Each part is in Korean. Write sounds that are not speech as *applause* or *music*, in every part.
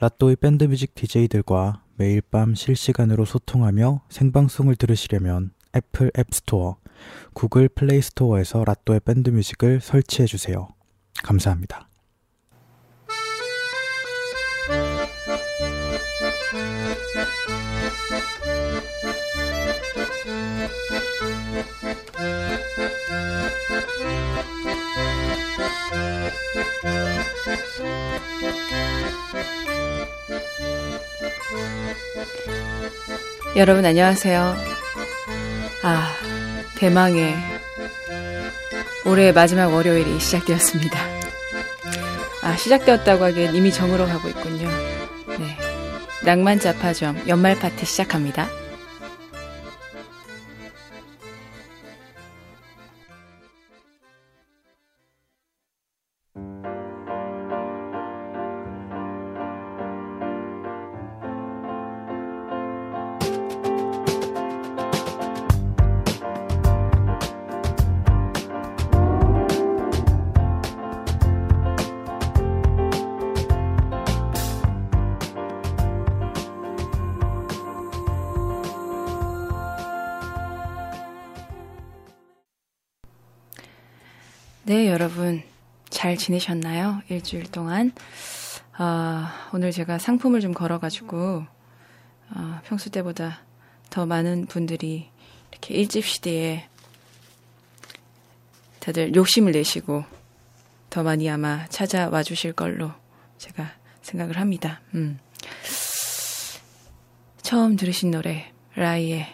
라또의 밴드뮤직 DJ들과 매일 밤 실시간으로 소통하며 생방송을 들으시려면 애플 앱스토어, 구글 플레이스토어에서 라또의 밴드뮤직을 설치해 주세요. 감사합니다. 여러분 안녕하세요. 아, 대망의 올해 마지막 월요일이 시작되었습니다. 아, 시작되었다고 하기엔 이미 정으로 가고 있군요. 네. 낭만 자파점 연말 파티 시작합니다. 잘 지내셨나요? 일주일 동안. 아, 오늘 제가 상품을 좀 걸어가지고, 아, 평소 때보다 더 많은 분들이 이렇게 일집 시대에 다들 욕심을 내시고 더 많이 아마 찾아와 주실 걸로 제가 생각을 합니다. 음. 처음 들으신 노래, 라이의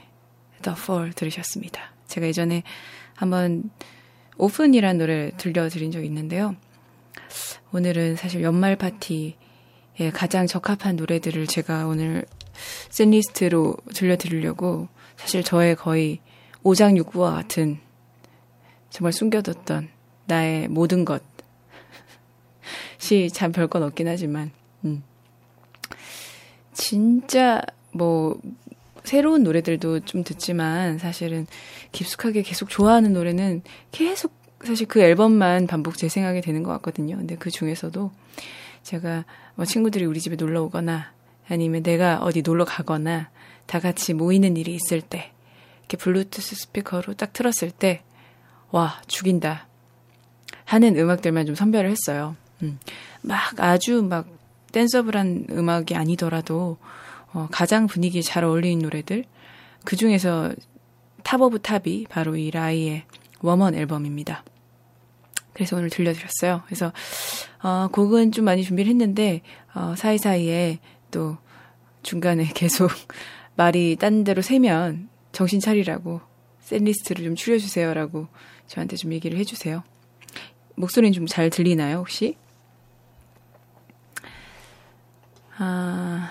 The Fall 들으셨습니다. 제가 예전에 한번 오픈이라는 노래 들려드린 적이 있는데요. 오늘은 사실 연말 파티에 가장 적합한 노래들을 제가 오늘 샌리스트로 들려드리려고 사실 저의 거의 오장육부와 같은 정말 숨겨뒀던 나의 모든 것이 *laughs* 참 별건 없긴 하지만, 음. 진짜 뭐 새로운 노래들도 좀 듣지만 사실은 깊숙하게 계속 좋아하는 노래는 계속 사실 그 앨범만 반복 재생하게 되는 것 같거든요. 근데 그 중에서도 제가 뭐 친구들이 우리 집에 놀러 오거나 아니면 내가 어디 놀러 가거나 다 같이 모이는 일이 있을 때 이렇게 블루투스 스피커로 딱 틀었을 때 와, 죽인다. 하는 음악들만 좀 선별을 했어요. 음. 막 아주 막 danceable한 음악이 아니더라도 어, 가장 분위기에 잘 어울리는 노래들 그 중에서 top of top이 바로 이 Rhye의 Woman 앨범입니다. 그래서 오늘 들려드렸어요. 그래서 어, 곡은 좀 많이 준비를 했는데 어, 사이사이에 또 중간에 *laughs* 계속 말이 딴 데로 새면 정신 차리라고 set list를 좀 추려주세요라고 저한테 좀 얘기를 해주세요. 목소리는 좀 잘 들리나요 혹시? 아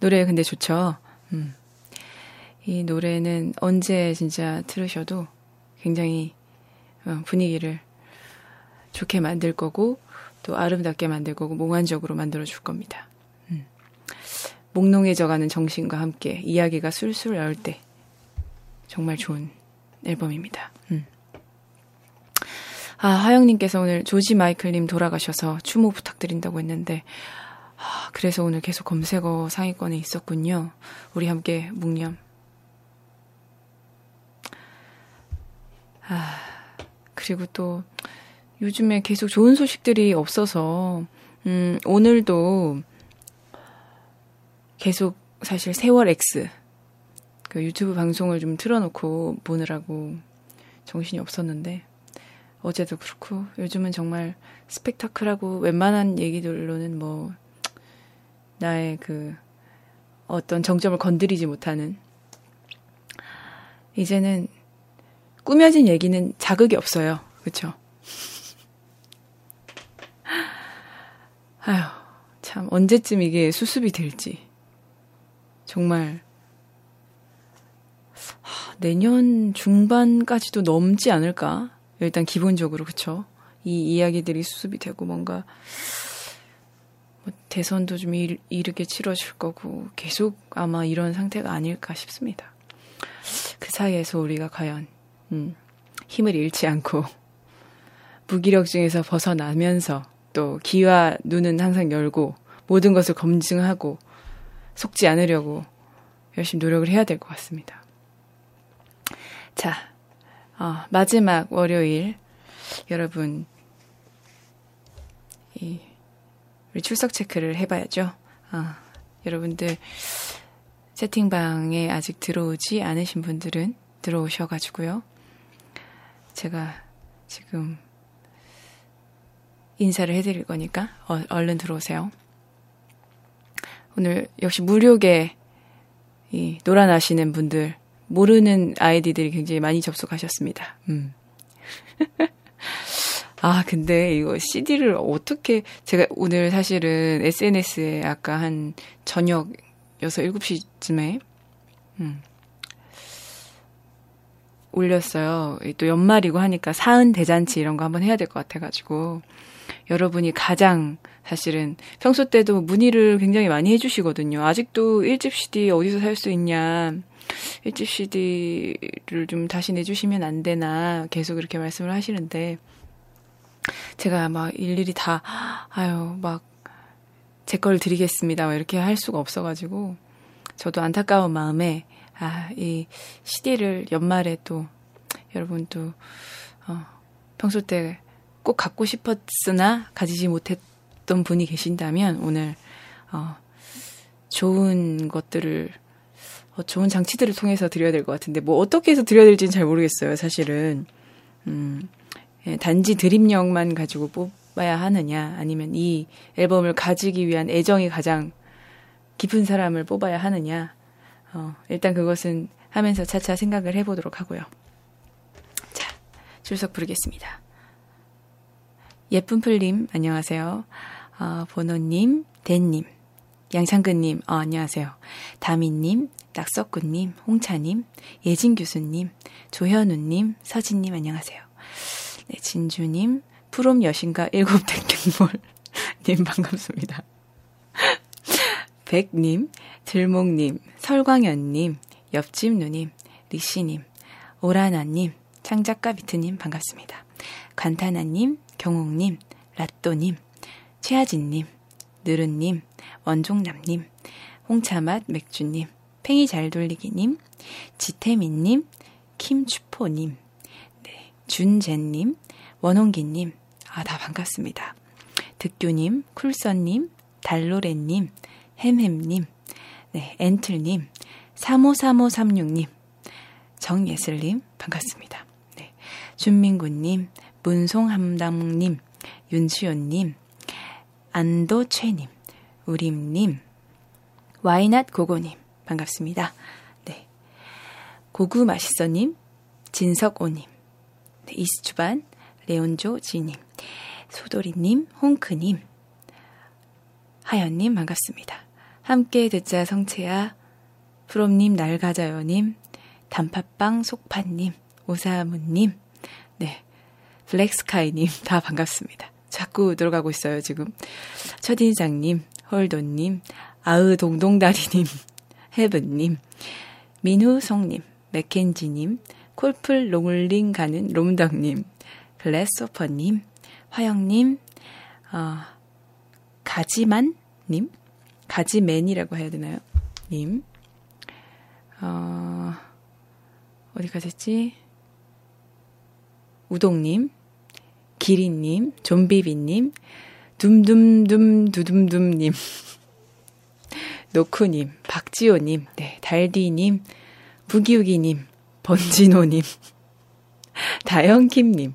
노래 근데 좋죠. 음. 이 노래는 언제 진짜 들으셔도 굉장히 어, 분위기를 좋게 만들 거고 또 아름답게 만들 거고 몽환적으로 만들어 줄 겁니다. 음. 몽롱해져가는 정신과 함께 이야기가 술술 나올 때 정말 좋은 앨범입니다. 음. 아, 하영님께서 오늘 조지 마이클님 돌아가셔서 추모 부탁드린다고 했는데 아, 그래서 오늘 계속 검색어 상위권에 있었군요. 우리 함께 묵념. 아, 그리고 또 요즘에 계속 좋은 소식들이 없어서, 음, 오늘도 계속 사실 세월 X, 그 유튜브 방송을 좀 틀어놓고 보느라고 정신이 없었는데, 어제도 그렇고, 요즘은 정말 스펙타클하고 웬만한 얘기들로는 뭐, 나의 그 어떤 정점을 건드리지 못하는. 이제는 꾸며진 얘기는 자극이 없어요. 그렇죠? 아휴, 참 언제쯤 이게 수습이 될지 정말 하, 내년 중반까지도 넘지 않을까? 일단 기본적으로 그쵸? 이 이야기들이 수습이 되고 뭔가 뭐 대선도 좀 일, 이르게 치러질 거고 계속 아마 이런 상태가 아닐까 싶습니다. 그 사이에서 우리가 과연 음, 힘을 잃지 않고 무기력증에서 벗어나면서 또 귀와 눈은 항상 열고 모든 것을 검증하고 속지 않으려고 열심히 노력을 해야 될 것 같습니다. 자, 어, 마지막 월요일 여러분 이 우리 출석 체크를 해봐야죠. 어, 여러분들 채팅방에 아직 들어오지 않으신 분들은 들어오셔가지고요. 제가 지금 인사를 해드릴 거니까 어, 얼른 들어오세요. 오늘 역시 무료계 이 놀아나시는 분들 모르는 아이디들이 굉장히 많이 접속하셨습니다. 음. *laughs* 아, 근데 이거 CD를 어떻게, 제가 오늘 사실은 SNS에 아까 한 저녁 6, 7시쯤에, 음, 올렸어요. 또 연말이고 하니까 사은 대잔치 이런 거 한번 해야 될 것 같아가지고, 여러분이 가장 사실은 평소 때도 문의를 굉장히 많이 해주시거든요. 아직도 1집 CD 어디서 살 수 있냐. 1집 CD를 좀 다시 내주시면 안 되나 계속 이렇게 말씀을 하시는데 제가 막 일일이 다 아유 막 제 걸 드리겠습니다 막 이렇게 할 수가 없어가지고 저도 안타까운 마음에 아 이 CD를 연말에 또 여러분 또 어, 평소 때 꼭 갖고 싶었으나 가지지 못했던 분이 계신다면 오늘 어, 좋은 것들을 어, 좋은 장치들을 통해서 드려야 될 것 같은데 뭐 어떻게 해서 드려야 될지는 잘 모르겠어요. 사실은 음, 예, 단지 드림력만 가지고 뽑아야 하느냐 아니면 이 앨범을 가지기 위한 애정이 가장 깊은 사람을 뽑아야 하느냐 어, 일단 그것은 하면서 차차 생각을 해보도록 하고요. 자, 출석 부르겠습니다. 예쁜 풀님, 안녕하세요. 어, 번호님, 댄님, 양창근님, 어, 안녕하세요. 다미님, 낙석구님, 홍차님, 예진 교수님, 조현우님, 서진님, 안녕하세요. 네, 진주님, 프롬 여신과 일곱 대경몰님, *laughs* 반갑습니다. 백님, 들목님, 설광현님, 옆집 누님, 리씨님, 오라나님, 창작가 비트님, 반갑습니다. 관타나님, 경옥님, 라또님, 최하진님, 느른님, 원종남님, 홍차맛 맥주님, 팽이 잘 돌리기님, 지태민님, 김추포님, 네, 준재님, 원홍기님, 아, 다 반갑습니다. 득규님, 쿨선님, 달로레님, 햄햄님, 네, 엔틀님, 353536님, 정예슬님, 반갑습니다. 네, 준민구님, 문송함담님, 윤수연님, 안도최님, 우림님, 와이낫 고고님, 반갑습니다. 네. 고구 맛있어님, 진석오님, 네, 이스주반, 레온조 지님, 소도리님, 홍크님, 하연님, 반갑습니다. 함께 듣자 성채야, 프롬님, 날가자요님, 단팥빵 속파님, 오사무님, 네, 블랙스카이님, *laughs* 다 반갑습니다. 자꾸 들어가고 있어요, 지금. 첫인장님, 홀도님, 아으 동동다리님, *laughs* 헤븐님, 민후송님, 맥켄지님, 콜플 롱링 가는 롬덕님, 글래소퍼님, 화영님, 어, 가지만님, 가지맨이라고 해야 되나요? 님, 어, 어디가 됐지? 우동님, 기리님, 좀비비님, 둠둠둠 두둠둠님, *laughs* 노쿠님, 박지호님, 네, 달디님, 부기우기님, 번진호님, *laughs* 다영킴님,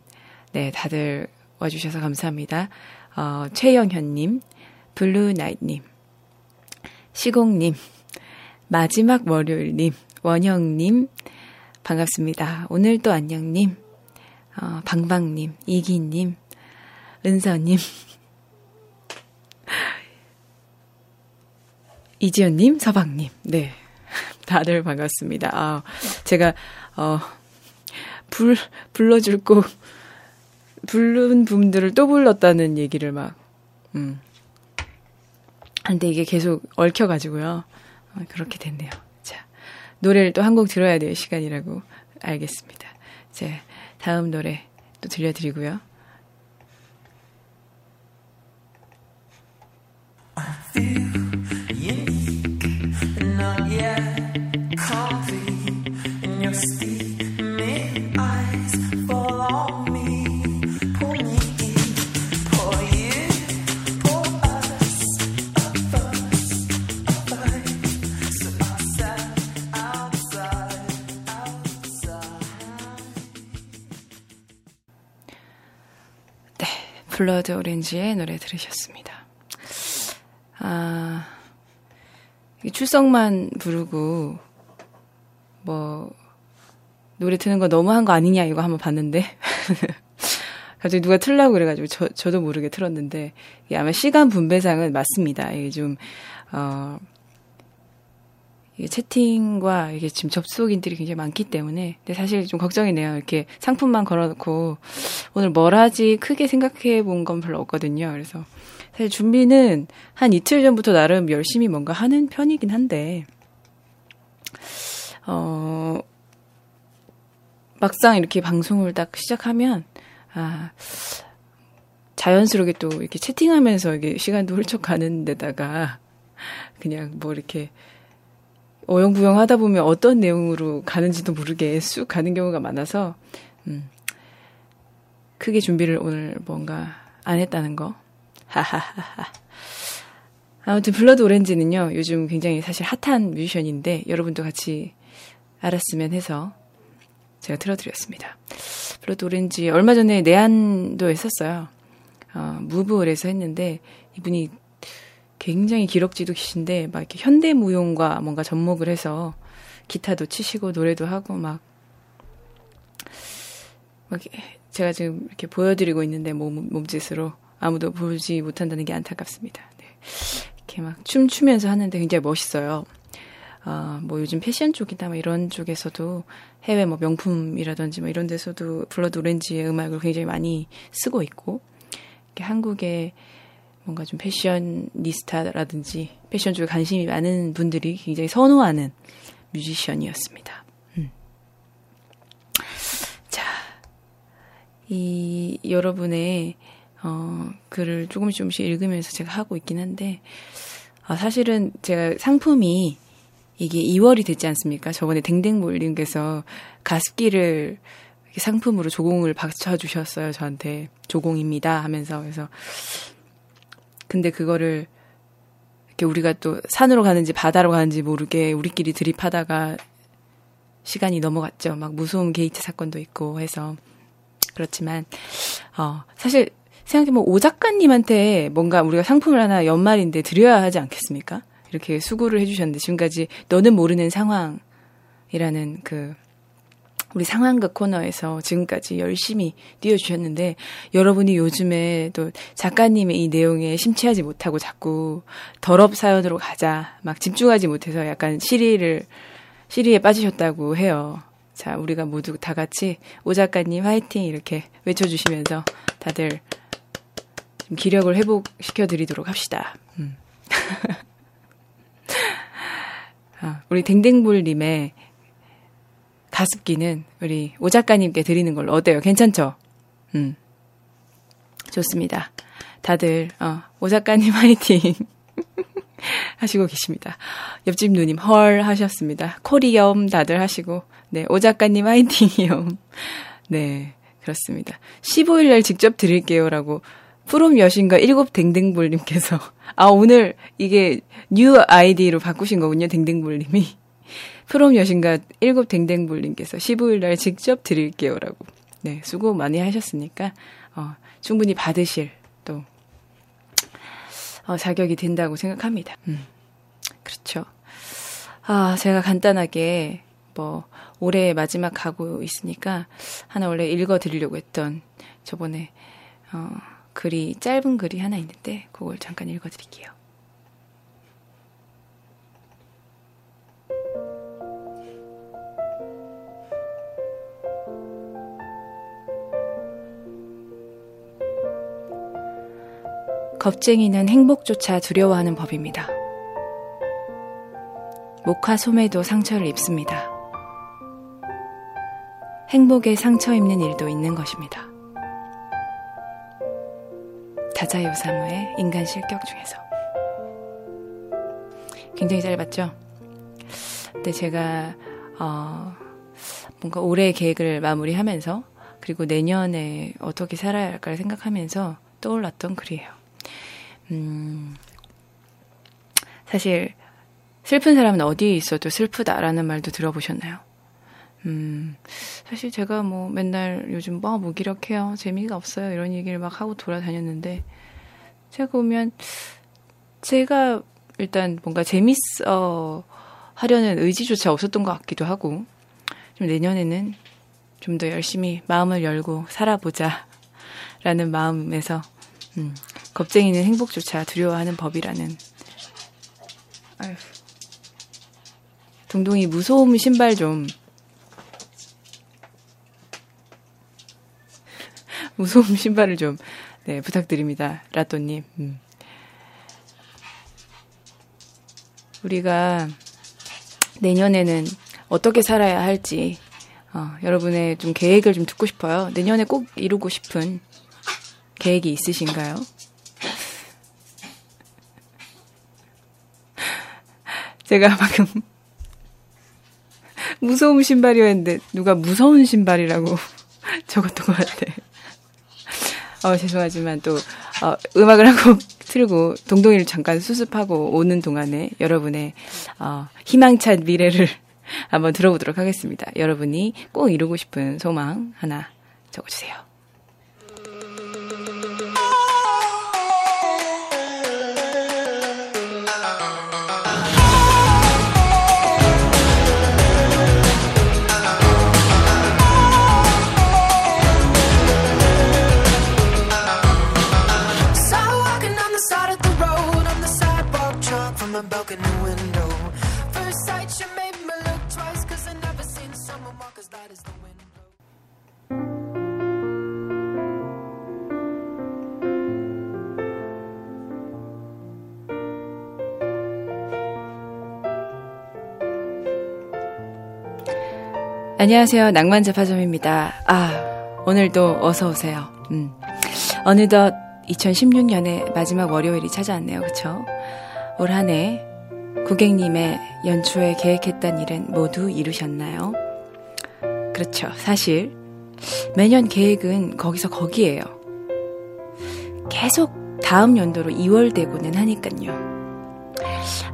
네, 다들 와주셔서 감사합니다. 어, 최영현님, 블루나이트님, 시공님, 마지막 월요일님, 원영님, 반갑습니다. 오늘 또 안녕님, 어, 방방님, 이기님, 은서님, *laughs* 이지연님, 서방님, 네. *laughs* 다들 반갑습니다. 아, 제가, 어, 불, 불러줄 곡, 부른 분들을 또 불렀다는 얘기를 막, 음. 근데 이게 계속 얽혀가지고요. 어, 그렇게 됐네요. 자, 노래를 또 한 곡 들어야 될 시간이라고 알겠습니다. 이제 다음 노래 또 들려드리고요. 블러드 오렌지의 노래 들으셨습니다. 아, 출석만 부르고, 뭐, 노래 트는 거 너무한 거 아니냐, 이거 한번 봤는데. *laughs* 갑자기 누가 틀라고 그래가지고, 저, 저도 모르게 틀었는데, 이게 아마 시간 분배상은 맞습니다. 이게 좀, 어, 채팅과 이게 지금 접속인들이 굉장히 많기 때문에 근데 사실 좀 걱정이네요. 이렇게 상품만 걸어놓고 오늘 뭘 하지 크게 생각해 본 건 별로 없거든요. 그래서 사실 준비는 한 이틀 전부터 나름 열심히 뭔가 하는 편이긴 한데 어 막상 이렇게 방송을 딱 시작하면 아 자연스럽게 또 이렇게 채팅하면서 이게 시간도 훌쩍 가는 데다가 그냥 뭐 이렇게 어영부영 하다 보면 어떤 내용으로 가는지도 모르게 쑥 가는 경우가 많아서, 음, 크게 준비를 오늘 뭔가 안 했다는 거. 하하하하. 아무튼 Blood Orange는요, 요즘 굉장히 사실 핫한 뮤지션인데, 여러분도 같이 알았으면 해서 제가 틀어드렸습니다. Blood Orange, 얼마 전에 내한도 했었어요. 어, 무브홀에서 했는데, 이분이 굉장히 기럭지도 계신데 막 이렇게 현대 무용과 뭔가 접목을 해서 기타도 치시고 노래도 하고 막, 막 제가 지금 이렇게 보여드리고 있는데 몸, 몸짓으로 아무도 보지 못한다는 게 안타깝습니다. 네. 이렇게 막 춤추면서 하는데 굉장히 멋있어요. 아, 뭐 요즘 패션 쪽이나 뭐 이런 쪽에서도 해외 뭐 명품이라든지 뭐 이런 데서도 블러드 오렌지의 음악을 굉장히 많이 쓰고 있고, 한국의 뭔가 좀 패셔니스타라든지 패션 쪽에 관심이 많은 분들이 굉장히 선호하는 뮤지션이었습니다. 음. 자, 이 여러분의 어, 글을 조금씩 조금씩 읽으면서 제가 하고 있긴 한데 아, 사실은 제가 상품이 이게 2월이 됐지 않습니까? 저번에 댕댕몰님께서 가습기를 상품으로 조공을 받쳐주셨어요, 저한테. 조공입니다 하면서. 그래서 근데 그거를 이렇게 우리가 또 산으로 가는지 바다로 가는지 모르게 우리끼리 드립하다가 시간이 넘어갔죠. 막 무서운 게이트 사건도 있고 해서 그렇지만 어 사실 생각해보면 오 작가님한테 뭔가 우리가 상품을 하나 연말인데 드려야 하지 않겠습니까? 이렇게 수고를 해주셨는데 지금까지 너는 모르는 상황이라는 그 우리 상황극 코너에서 지금까지 열심히 띄워주셨는데 여러분이 요즘에 또 작가님의 이 내용에 심취하지 못하고 자꾸 더럽 사연으로 가자 막 집중하지 못해서 약간 시리를 시리에 빠지셨다고 해요. 자, 우리가 모두 다 같이 오 작가님 화이팅 이렇게 외쳐주시면서 다들 좀 기력을 회복시켜 드리도록 합시다. 음. *laughs* 아, 우리 댕댕불님의 가습기는 우리 오 작가님께 드리는 걸로 어때요? 괜찮죠? 음. 좋습니다. 다들, 어, 오 작가님 *laughs* 화이팅! *laughs* 하시고 계십니다. 옆집 누님 헐 하셨습니다. 코리엄 다들 하시고, 네, 오 작가님 화이팅이요. *laughs* 네, 그렇습니다. 15일날 직접 드릴게요라고 프롬 여신과 일곱 댕댕볼님께서, 아, 오늘 이게 new ID로 바꾸신 거군요, 댕댕볼님이. 프롬 여신과 일곱 댕댕불님께서 15일 날 직접 드릴게요라고. 네, 수고 많이 하셨으니까, 어, 충분히 받으실 또, 어, 자격이 된다고 생각합니다. 음, 그렇죠. 아, 제가 간단하게, 뭐, 올해 마지막 가고 있으니까, 하나 원래 읽어 드리려고 했던, 저번에, 어, 글이, 짧은 글이 하나 있는데, 그걸 잠깐 읽어 드릴게요. 겁쟁이는 행복조차 두려워하는 법입니다. 목화 소매도 상처를 입습니다. 행복에 상처 입는 일도 있는 것입니다. 다자 요사무의 인간 실격 중에서 굉장히 짧았죠. 근데 제가 어 뭔가 올해 계획을 마무리하면서 그리고 내년에 어떻게 살아야 할까를 생각하면서 떠올랐던 글이에요. 음, 사실 슬픈 사람은 어디에 있어도 슬프다라는 말도 들어보셨나요? 음, 사실 제가 뭐 맨날 요즘 뭐 무기력해요. 재미가 없어요. 이런 얘기를 막 하고 돌아다녔는데, 제가 보면, 제가 일단 뭔가 재밌어 하려는 의지조차 없었던 것 같기도 하고, 좀 내년에는 좀 더 열심히 마음을 열고 살아보자. 라는 마음에서, 음, 겁쟁이는 행복조차 두려워하는 법이라는, 아휴. 동동이 무서움 신발 좀 *laughs* 무서움 신발을 좀 네, 부탁드립니다. 라또님. 음. 우리가 내년에는 어떻게 살아야 할지 어, 여러분의 좀 계획을 좀 듣고 싶어요. 내년에 꼭 이루고 싶은 계획이 있으신가요? 제가 방금 *laughs* 무서움 신발이었는데 누가 무서운 신발이라고 *laughs* 적었던 것 같아. 어, 죄송하지만 또, 어, 음악을 하고 *laughs* 틀고 동동이를 잠깐 수습하고 오는 동안에 여러분의, 어, 희망찬 미래를 한번 들어보도록 하겠습니다. 여러분이 꼭 이루고 싶은 소망 하나 적어주세요. 안녕하세요. 낭만자파점입니다. 아, 오늘도 어서오세요. 음. 어느덧 2016년의 마지막 월요일이 찾아왔네요. 그쵸? 올 한 해 고객님의 연초에 계획했던 일은 모두 이루셨나요? 그렇죠. 사실 매년 계획은 거기서 거기에요. 계속 다음 연도로 2월 되고는 하니깐요.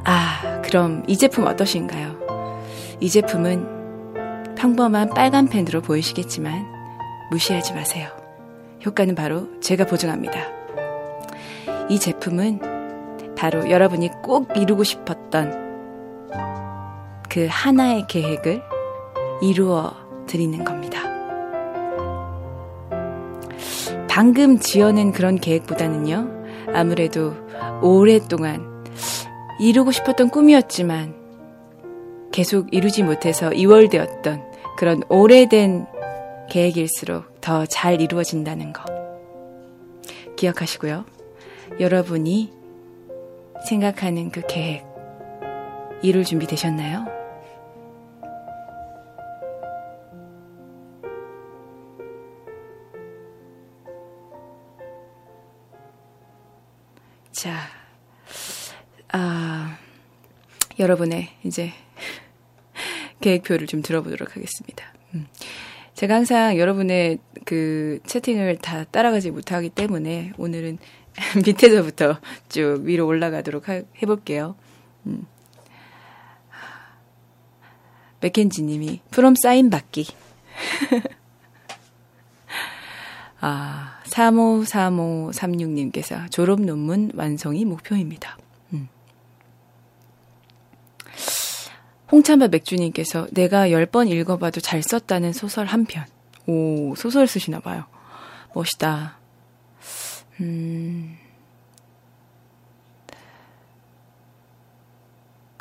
아, 그럼 이 제품 어떠신가요? 이 제품은 평범한 빨간 펜으로 보이시겠지만 무시하지 마세요. 효과는 바로 제가 보증합니다. 이 제품은 바로 여러분이 꼭 이루고 싶었던 그 하나의 계획을 이루어 드리는 겁니다. 방금 지어낸 그런 계획보다는요, 아무래도 오랫동안 이루고 싶었던 꿈이었지만 계속 이루지 못해서 이월되었던 그런 오래된 계획일수록 더 잘 이루어진다는 거. 기억하시고요. 여러분이 생각하는 그 계획, 이룰 준비 되셨나요? 자, 아, 여러분의 이제 *laughs* 계획표를 좀 들어보도록 하겠습니다. 음. 제가 항상 여러분의 그 채팅을 다 따라가지 못하기 때문에 오늘은 *laughs* 밑에서부터 쭉 위로 올라가도록 하, 해볼게요. 음. 맥켄지 님이 프롬 사인 받기. *laughs* 아, 353536님께서 졸업 논문 완성이 목표입니다. 홍참바 맥주님께서 내가 10번 읽어봐도 잘 썼다는 소설 한 편. 오, 소설 쓰시나 봐요. 멋있다. 음.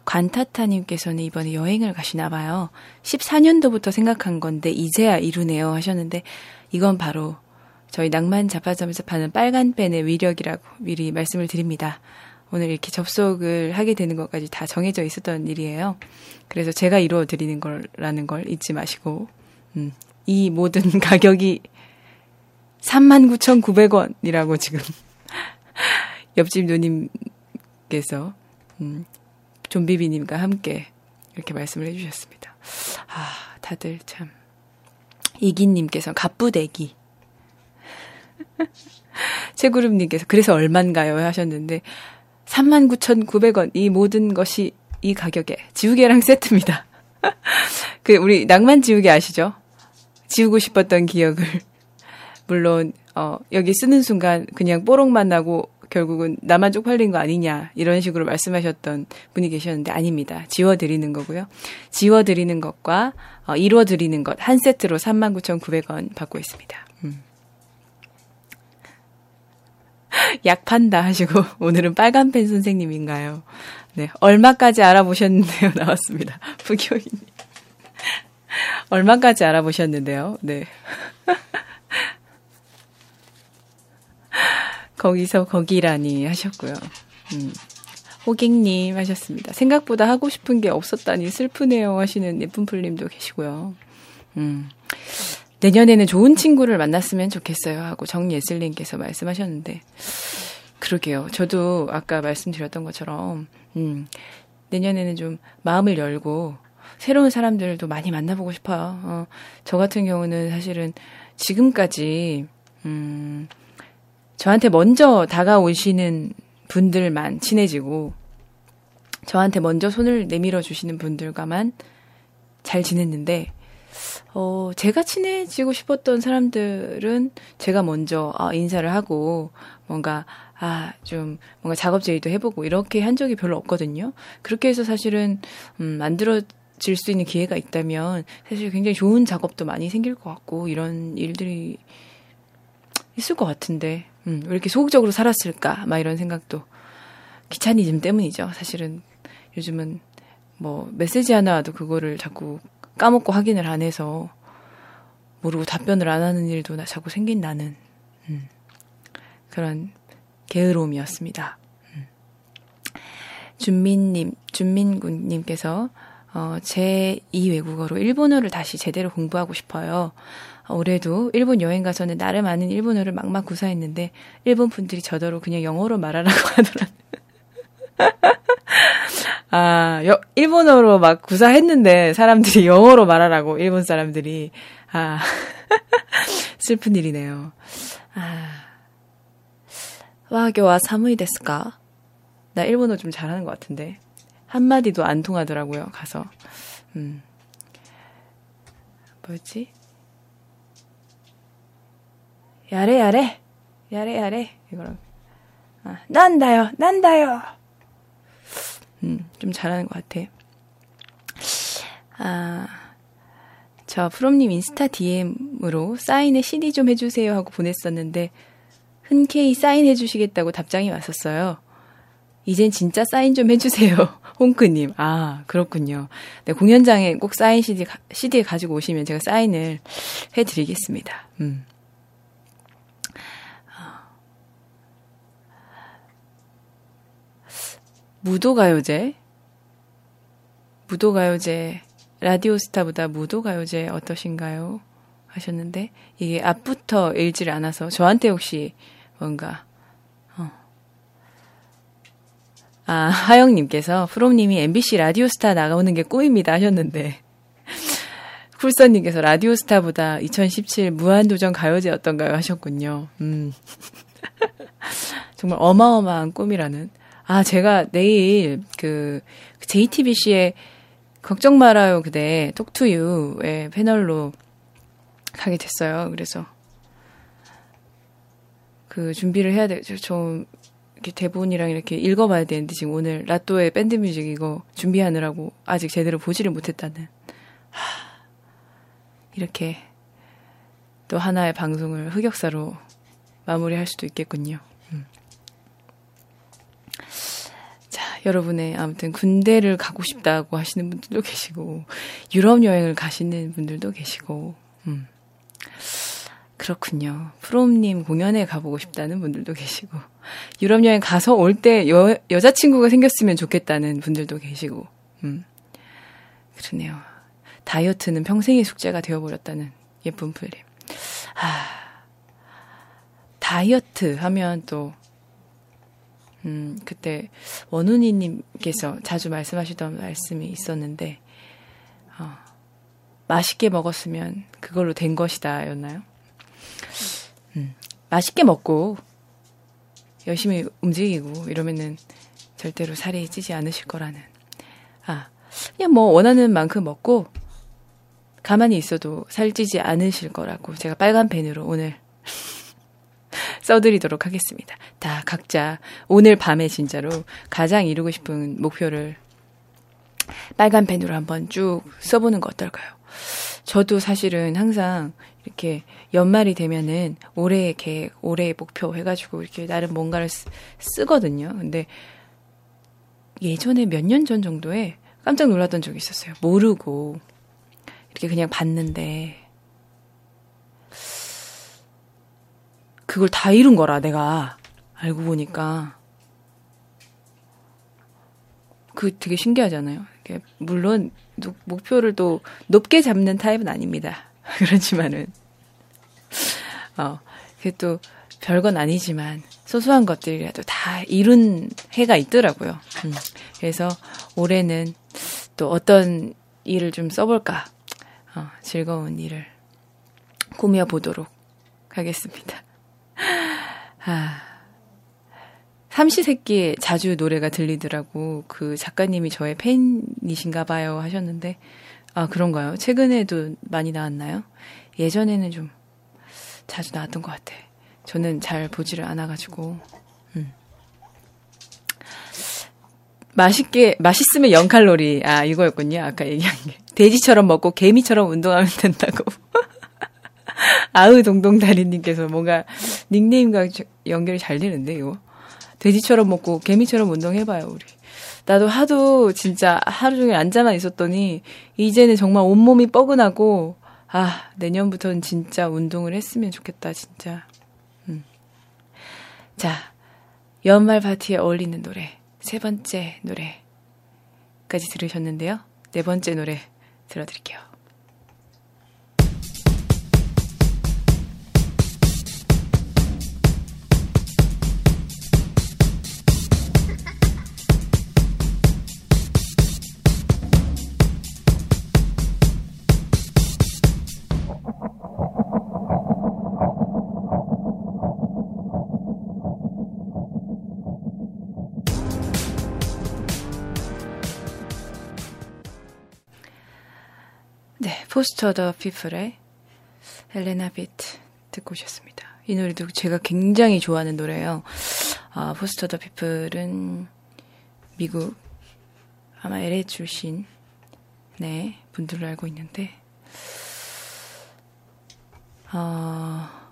관타타님께서는 이번에 여행을 가시나 봐요. 14년도부터 생각한 건데 이제야 이루네요 하셨는데 이건 바로 저희 낭만 자파점에서 파는 빨간 펜의 위력이라고 미리 말씀을 드립니다. 오늘 이렇게 접속을 하게 되는 것까지 다 정해져 있었던 일이에요. 그래서 제가 이루어 드리는 거라는 걸 잊지 마시고, 음, 이 모든 *laughs* 가격이 39,900원이라고 지금 *laughs* 옆집 누님께서, 음, 좀비비님과 함께 이렇게 말씀을 해주셨습니다. 아, 다들 참. 이기님께서 갑부대기. *laughs* 최구름님께서 그래서 얼만가요? 하셨는데 39,900원 이 모든 것이 이 가격에 지우개랑 세트입니다. *laughs* 그 우리 낭만 지우개 아시죠? 지우고 싶었던 기억을 물론 어 여기 쓰는 순간 그냥 뽀록만 나고 결국은 나만 쪽팔린 거 아니냐 이런 식으로 말씀하셨던 분이 계셨는데 아닙니다. 지워드리는 거고요. 지워드리는 것과 어, 이루어드리는 것 한 세트로 39,900원 받고 있습니다. 음. *laughs* 약 판다 하시고 *laughs* 오늘은 빨간 펜 선생님인가요? 네, 얼마까지 알아보셨는데요 *laughs* 나왔습니다. 부교님 얼마까지 알아보셨는데요? 네. 거기서 거기라니 하셨고요. 음. 호객님 하셨습니다. 생각보다 하고 싶은 게 없었다니 슬프네요 하시는 예쁜 풀님도 계시고요. 음. 내년에는 좋은 친구를 만났으면 좋겠어요 하고 정예슬님께서 말씀하셨는데 그러게요. 저도 아까 말씀드렸던 것처럼 음, 내년에는 좀 마음을 열고 새로운 사람들도 많이 만나보고 싶어요. 어, 저 같은 경우는 사실은 지금까지 음, 저한테 먼저 다가오시는 분들만 친해지고 저한테 먼저 손을 내밀어 주시는 분들과만 잘 지냈는데 어, 제가 친해지고 싶었던 사람들은 제가 먼저 아, 인사를 하고 뭔가 아, 좀 뭔가 작업 제의도 해보고 이렇게 한 적이 별로 없거든요. 그렇게 해서 사실은 음, 만들어 질 수 있는 기회가 있다면 사실 굉장히 좋은 작업도 많이 생길 것 같고 이런 일들이 있을 것 같은데 음, 왜 이렇게 소극적으로 살았을까? 막 이런 생각도 귀차니즘 때문이죠. 사실은 요즘은 뭐 메시지 하나 와도 그거를 자꾸 까먹고 확인을 안 해서 모르고 답변을 안 하는 일도 자꾸 생긴다는 음, 그런 게으름이었습니다. 음. 준민님, 준민군님께서 어, 제2 외국어로 일본어를 다시 제대로 공부하고 싶어요. 올해도 일본 여행 가서는 나름 아는 일본어를 막막 구사했는데 일본 분들이 저더러 그냥 영어로 말하라고 *laughs* 하더라고요. 아, 여, 일본어로 막 구사했는데 사람들이 영어로 말하라고 일본 사람들이 아 *laughs* 슬픈 일이네요. 아, 와교와 사무이 데스까? 나 일본어 좀 잘하는 것 같은데 한 마디도 안 통하더라고요. 가서 음 뭐였지? 야래 야래 야래 야래 이거랑 아, 난다요 난다요 음, 좀 잘하는 것 같아. 아, 저 프롬님 인스타 DM으로 사인에 CD 좀 해주세요 하고 보냈었는데 흔쾌히 사인해 주시겠다고 답장이 왔었어요. 이젠 진짜 사인 좀 해주세요. *laughs* 홍크님. 아, 그렇군요. 네, 공연장에 꼭 사인 CD, CD 가지고 오시면 제가 사인을 해드리겠습니다. 음. 무도가요제? 무도가요제, 라디오스타보다 무도가요제 어떠신가요? 하셨는데, 이게 앞부터 읽지를 않아서 저한테 혹시 뭔가, 어. 아, 하영님께서 프롬님이 MBC 라디오스타 나가오는 게 꿈입니다 하셨는데, 쿨서님께서 라디오스타보다 2017 무한도전 가요제 어떤가요? 하셨군요. 음. *laughs* 정말 어마어마한 꿈이라는. 아, 제가 내일 그 JTBC의 걱정 말아요 그대 톡투유의 패널로 가게 됐어요. 그래서 그 준비를 해야 돼. 좀 이렇게 대본이랑 이렇게 읽어봐야 되는데 지금 오늘 라또의 밴드 뮤직 이거 준비하느라고 아직 제대로 보지를 못했다는. 하, 이렇게 또 하나의 방송을 흑역사로 마무리할 수도 있겠군요. 여러분의 아무튼 군대를 가고 싶다고 하시는 분들도 계시고 유럽 여행을 가시는 분들도 계시고 음. 그렇군요. 프롬님 공연에 가보고 싶다는 분들도 계시고 유럽 여행 가서 올 때 여자친구가 생겼으면 좋겠다는 분들도 계시고 음. 그러네요. 다이어트는 평생의 숙제가 되어버렸다는 예쁜 풀림. 아, 다이어트 하면 또 음, 그때 원훈이님께서 자주 말씀하시던 말씀이 있었는데, 어, 맛있게 먹었으면 그걸로 된 것이다, 였나요? 음, 맛있게 먹고, 열심히 움직이고, 이러면은 절대로 살이 찌지 않으실 거라는. 아, 그냥 뭐 원하는 만큼 먹고, 가만히 있어도 살찌지 않으실 거라고 제가 빨간 펜으로 오늘 써드리도록 하겠습니다. 다 각자 오늘 밤에 진짜로 가장 이루고 싶은 목표를 빨간 펜으로 한번 쭉 써보는 거 어떨까요? 저도 사실은 항상 이렇게 연말이 되면은 올해의 계획, 올해의 목표 해가지고 이렇게 나름 뭔가를 쓰, 쓰거든요. 근데 예전에 몇 년 전 정도에 깜짝 놀랐던 적이 있었어요. 모르고 이렇게 그냥 봤는데 그걸 다 이룬 거라 내가 알고 보니까 그 되게 신기하잖아요. 물론 목표를 또 높게 잡는 타입은 아닙니다. *laughs* 그렇지만은 어 그게 또 별건 아니지만 소소한 것들이라도 다 이룬 해가 있더라고요. 음, 그래서 올해는 또 어떤 일을 좀 써볼까 어, 즐거운 일을 꾸며보도록 하겠습니다. 아, 삼시세끼에 자주 노래가 들리더라고. 그 작가님이 저의 팬이신가 봐요 하셨는데, 아, 그런가요? 최근에도 많이 나왔나요? 예전에는 좀 자주 나왔던 것 같아. 저는 잘 보지를 않아가지고, 음. 맛있게, 맛있으면 0칼로리. 아, 이거였군요. 아까 얘기한 게. 돼지처럼 먹고 개미처럼 운동하면 된다고. *laughs* *laughs* 아으 동동다리님께서 뭔가 닉네임과 연결이 잘 되는데, 이거. 돼지처럼 먹고 개미처럼 운동해봐요, 우리. 나도 하도 진짜 하루 종일 앉아만 있었더니, 이제는 정말 온몸이 뻐근하고, 아, 내년부터는 진짜 운동을 했으면 좋겠다, 진짜. 음. 자, 연말 파티에 어울리는 노래. 세 번째 노래까지 들으셨는데요. 네 번째 노래 들어드릴게요. Foster the People의 Helena Beat 듣고 오셨습니다. 이 노래도 제가 굉장히 좋아하는 노래예요. 아, Foster the People은 미국 아마 LA 출신 네 분들로 알고 있는데 아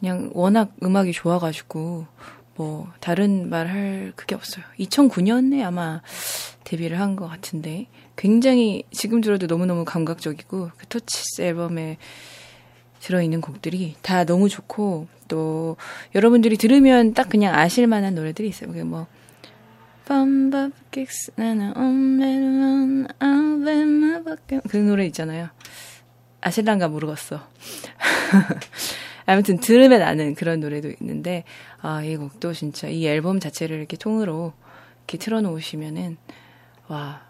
그냥 워낙 음악이 좋아가지고 뭐 다른 말 할 그게 없어요. 2009년에 아마 데뷔를 한 것 같은데 굉장히 지금 들어도 너무너무 감각적이고 그 터치스 앨범에 들어있는 곡들이 다 너무 좋고 또 여러분들이 들으면 딱 그냥 아실 만한 노래들이 있어요. 그게 뭐 빰바픽스 나는 엄메론 아베마밖에 그 노래 있잖아요. 아실란가 모르겠어. *laughs* 아무튼 들으면 아는 그런 노래도 있는데 아, 이 곡도 진짜 이 앨범 자체를 이렇게 통으로 이렇게 틀어놓으시면은 와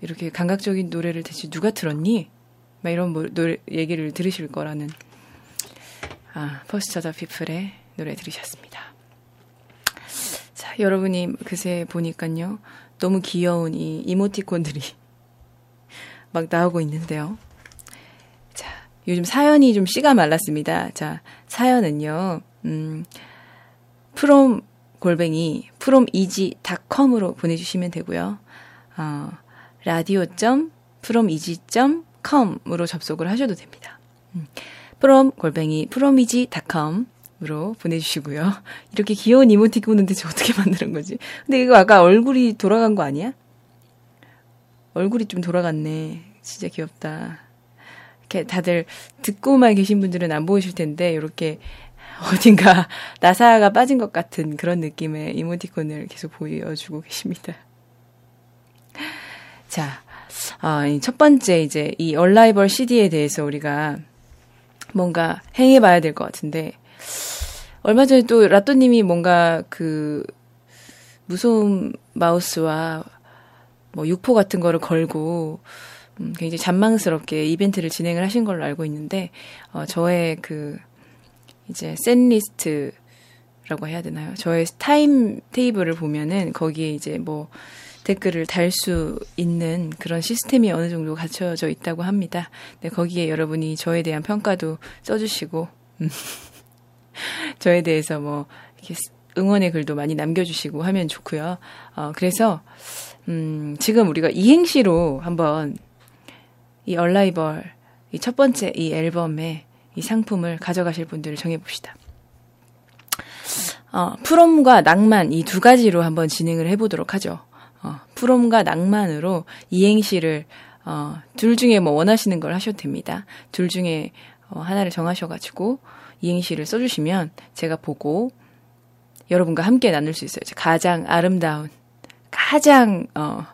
이렇게 감각적인 노래를 대체 누가 들었니? 막 이런 뭐, 노래 얘기를 들으실 거라는 아, Foster the People의 노래 들으셨습니다. 자, 여러분이 그새 보니까요. 너무 귀여운 이 이모티콘들이 *laughs* 막 나오고 있는데요. 자, 요즘 사연이 좀 씨가 말랐습니다. 자, 사연은요. 음, 프롬 골뱅이 프롬이지닷컴으로 보내주시면 되고요. 어, radio.from이지.com으로 접속을 하셔도 됩니다. 음, 프롬 골뱅이 프롬이지닷컴으로 보내주시고요. *laughs* 이렇게 귀여운 이모티콘은 대체 어떻게 만드는 거지? 근데 이거 아까 얼굴이 돌아간 거 아니야? 얼굴이 좀 돌아갔네. 진짜 귀엽다. 이렇게 다들 듣고만 계신 분들은 안 보이실 텐데 이렇게 어딘가 *laughs* 나사가 빠진 것 같은 그런 느낌의 이모티콘을 계속 보여주고 계십니다. 자, 어, 첫 번째 이제 이 얼라이벌 CD에 대해서 우리가 뭔가 행해 봐야 될 것 같은데 얼마 전에 또 라또님이 뭔가 그 무소음 마우스와 뭐 육포 같은 거를 걸고 음, 굉장히 잔망스럽게 이벤트를 진행을 하신 걸로 알고 있는데 어, 저의 그 이제 set list라고 해야 되나요? 저의 time table을 보면은 거기에 이제 뭐 댓글을 달 수 있는 그런 시스템이 어느 정도 갖춰져 있다고 합니다. 네, 거기에 여러분이 저에 대한 평가도 써주시고, 음, *laughs* 저에 대해서 뭐, 이렇게 응원의 글도 많이 남겨주시고 하면 좋고요. 어, 그래서, 음, 지금 우리가 이행시로 한번 이 얼라이벌, 이 첫 번째 이 앨범의 이 상품을 가져가실 분들을 정해봅시다. 어, 프롬과 낭만 이 두 가지로 한번 진행을 해보도록 하죠. 어, 프롬과 낭만으로 이행시를 어, 둘 중에 뭐 원하시는 걸 하셔도 됩니다. 둘 중에 어, 하나를 정하셔가지고 이행시를 써주시면 제가 보고 여러분과 함께 나눌 수 있어요. 가장 아름다운, 가장 어,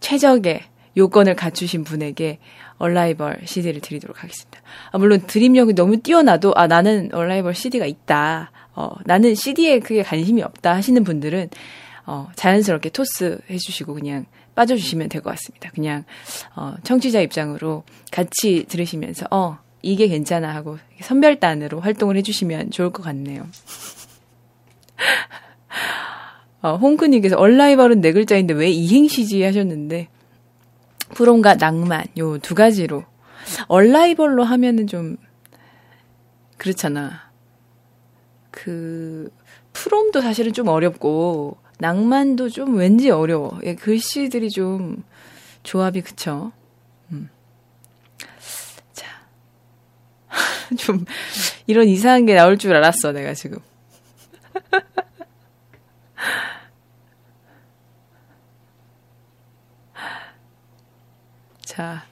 최적의 요건을 갖추신 분에게 얼라이벌 CD를 드리도록 하겠습니다. 아, 물론 드림력이 너무 뛰어나도 아 나는 얼라이벌 CD가 있다. 어, 나는 CD에 크게 관심이 없다 하시는 분들은 어, 자연스럽게 토스 해주시고 그냥 빠져주시면 될 것 같습니다. 그냥 어, 청취자 입장으로 같이 들으시면서 어 이게 괜찮아 하고 선별단으로 활동을 해주시면 좋을 것 같네요. *laughs* 어, 홍크님께서 얼라이벌은 네 글자인데 왜 이행시지 하셨는데 프롬과 낭만 요 두 가지로 얼라이벌로 하면은 좀 그렇잖아. 그 프롬도 사실은 좀 어렵고 낭만도 좀 왠지 어려워. 예, 글씨들이 좀 조합이 그쵸. 음. 자, *laughs* 좀 이런 이상한 게 나올 줄 알았어 내가 지금. *laughs* 자,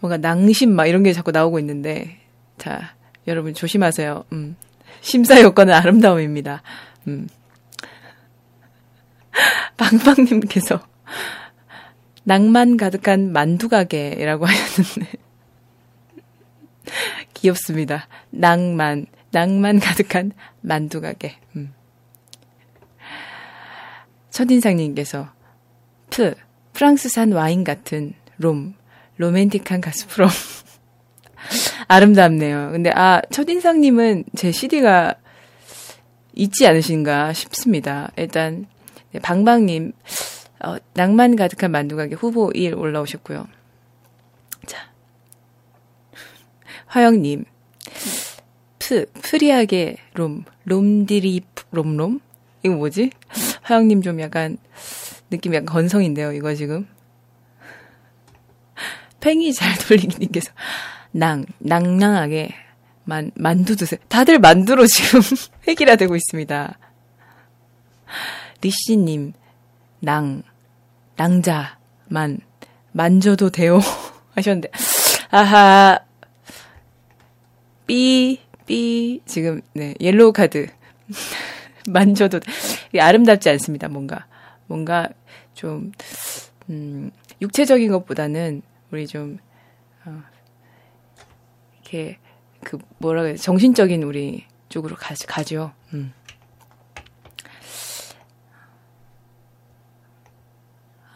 뭔가 낭심 막 이런 게 자꾸 나오고 있는데, 자, 여러분 조심하세요. 음, 심사 요건은 아름다움입니다. 음. *laughs* 방방님께서 낭만 가득한 만두 가게라고 하셨는데 *laughs* 귀엽습니다. 낭만, 낭만 가득한 만두 가게. 음. 첫인상님께서 프, 프랑스산 와인 같은 롬, 로맨틱한 가수 프롬. *laughs* 아름답네요. 근데 아, 첫인상님은 제 CD가 있지 않으신가 싶습니다. 일단 네, 방방님 어, 낭만 가득한 만두가게 후보 1 올라오셨고요. 자, 화영님 프 프리하게 롬 롬디리 롬롬 이거 뭐지? 화영님 좀 약간 느낌이 약간 건성인데요. 이거 지금 팽이 잘 *laughs* 돌리기님께서 낭 낭낭하게 만 만두 드세요. 다들 만두로 지금 *laughs* 획일화 되고 있습니다. 리씨님 낭 낭자만 만져도 돼요 *laughs* 하셨는데 아하 삐 삐 지금 네 옐로우 카드 *laughs* 만져도 아름답지 않습니다 뭔가 뭔가 좀 음, 육체적인 것보다는 우리 좀 어, 이렇게 그 뭐라 그래 정신적인 우리 쪽으로 가, 가죠. 음.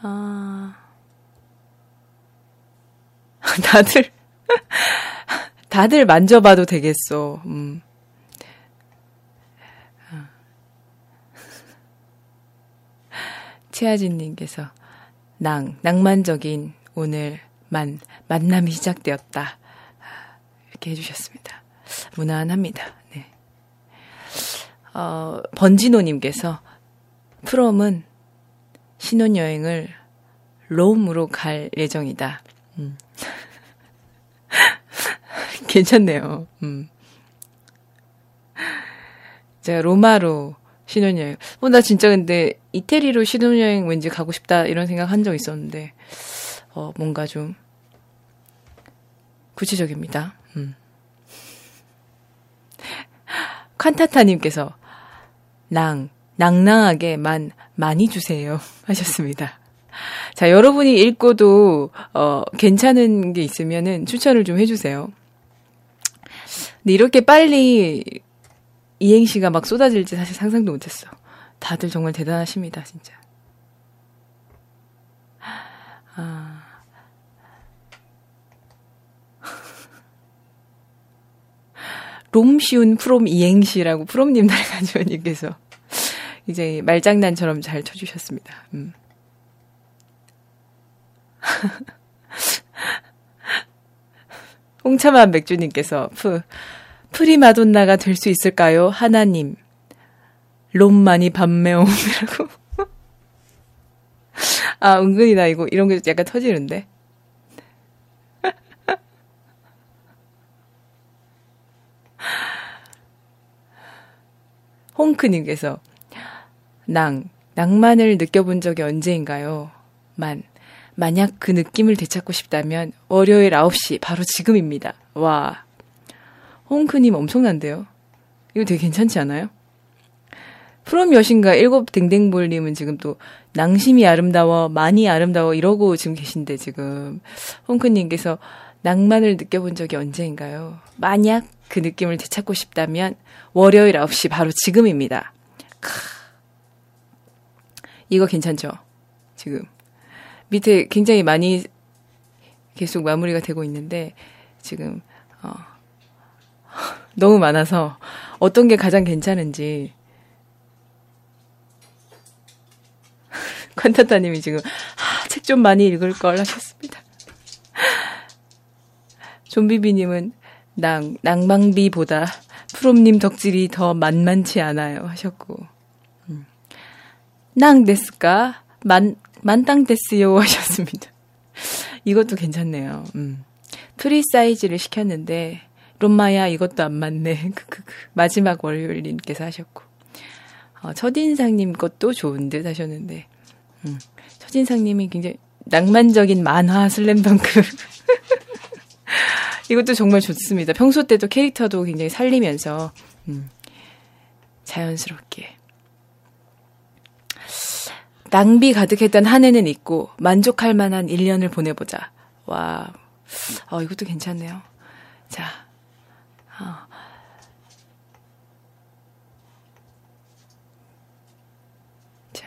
아 *laughs* 다들 *laughs* 다들 만져봐도 되겠어. 음. *laughs* 최하진님께서 낭 낭만적인 오늘 만 만남이 시작되었다. 이렇게 해주셨습니다. 무난합니다. 네. 어, 번지노님께서 프롬은 신혼여행을 롬으로 갈 예정이다. 음. *laughs* 괜찮네요. 음. 제가 로마로 신혼여행. 어, 나 진짜 근데 이태리로 신혼여행 왠지 가고 싶다 이런 생각 한 적 있었는데, 어, 뭔가 좀 구체적입니다. 음. *laughs* 칸타타님께서 낭, 낭낭하게만 많이 주세요. *laughs* 하셨습니다. 자, 여러분이 읽고도, 어, 괜찮은 게 있으면은 추천을 좀 해주세요. 근데 이렇게 빨리 이행시가 막 쏟아질지 사실 상상도 못했어. 다들 정말 대단하십니다, 진짜. 아. *laughs* 롬쉬운 프롬 이행시라고 프롬님 날가지원님께서 이제 말장난처럼 잘 쳐주셨습니다. 음. *laughs* 홍차만 맥주님께서 프 프리마돈나가 될 수 있을까요? 하나님 롬만이 밤매옴이라고 *laughs* 아 은근히 나 이거 이런 게 약간 터지는데 *laughs* 홍크님께서 낭 낭만을 느껴본 적이 언제인가요? 만 만약 그 느낌을 되찾고 싶다면 월요일 9시 바로 지금입니다. 와. 홍크님 엄청난데요? 이거 되게 괜찮지 않아요? 프롬 여신과 일곱 댕댕볼님은 지금 또 낭심이 아름다워, 많이 아름다워 이러고 지금 계신데 지금 홍크님께서 낭만을 느껴본 적이 언제인가요? 만약 그 느낌을 되찾고 싶다면 월요일 9시 바로 지금입니다. 크. 이거 괜찮죠? 지금. 밑에 굉장히 많이 계속 마무리가 되고 있는데 지금 어, *laughs* 너무 많아서 어떤 게 가장 괜찮은지 *laughs* 컨타타님이 지금 아, 책 좀 많이 읽을 걸 하셨습니다. *laughs* 좀비비님은 낭 낭망비보다 프롬님 덕질이 더 만만치 않아요 하셨고 음. なんですか 만 満タンですよ *laughs* 하셨습니다. 이것도 괜찮네요. 음. 프리 사이즈를 시켰는데 옴마야 이것도 안 맞네. *laughs* 마지막 월요일님께서 하셨고 어, 첫인상님 것도 좋은 듯 하셨는데 음. 첫인상님이 굉장히 낭만적인 만화 슬램덩크 *laughs* 이것도 정말 좋습니다. 평소 때도 캐릭터도 굉장히 살리면서 음, 자연스럽게 낭비 가득했던 한 해는 있고 만족할 만한 1년을 보내보자. 와, 어, 이것도 괜찮네요. 자, 어. 자.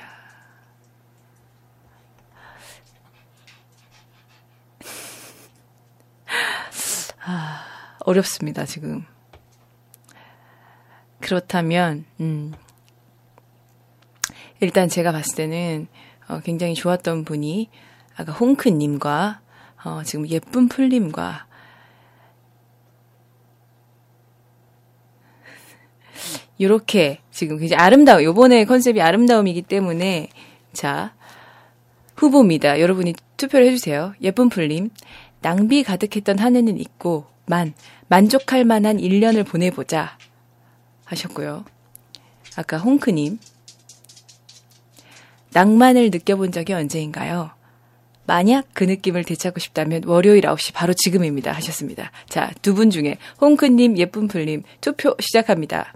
*laughs* 아, 어렵습니다, 지금. 그렇다면, 음, 일단 제가 봤을 때는 어, 굉장히 좋았던 분이 아까 홍크님과 어, 지금 예쁜 풀님과 이렇게 지금 굉장히 아름다워 요번에 컨셉이 아름다움이기 때문에 자 후보입니다. 여러분이 투표를 해주세요. 예쁜 풀님 낭비 가득했던 한 해는 있고 만 만족할 만한 1년을 보내보자 하셨고요. 아까 홍크님 낭만을 느껴본 적이 언제인가요? 만약 그 느낌을 되찾고 싶다면 월요일 9시 바로 지금입니다. 하셨습니다. 자, 두 분 중에 홍크님, 예쁜풀님 투표 시작합니다.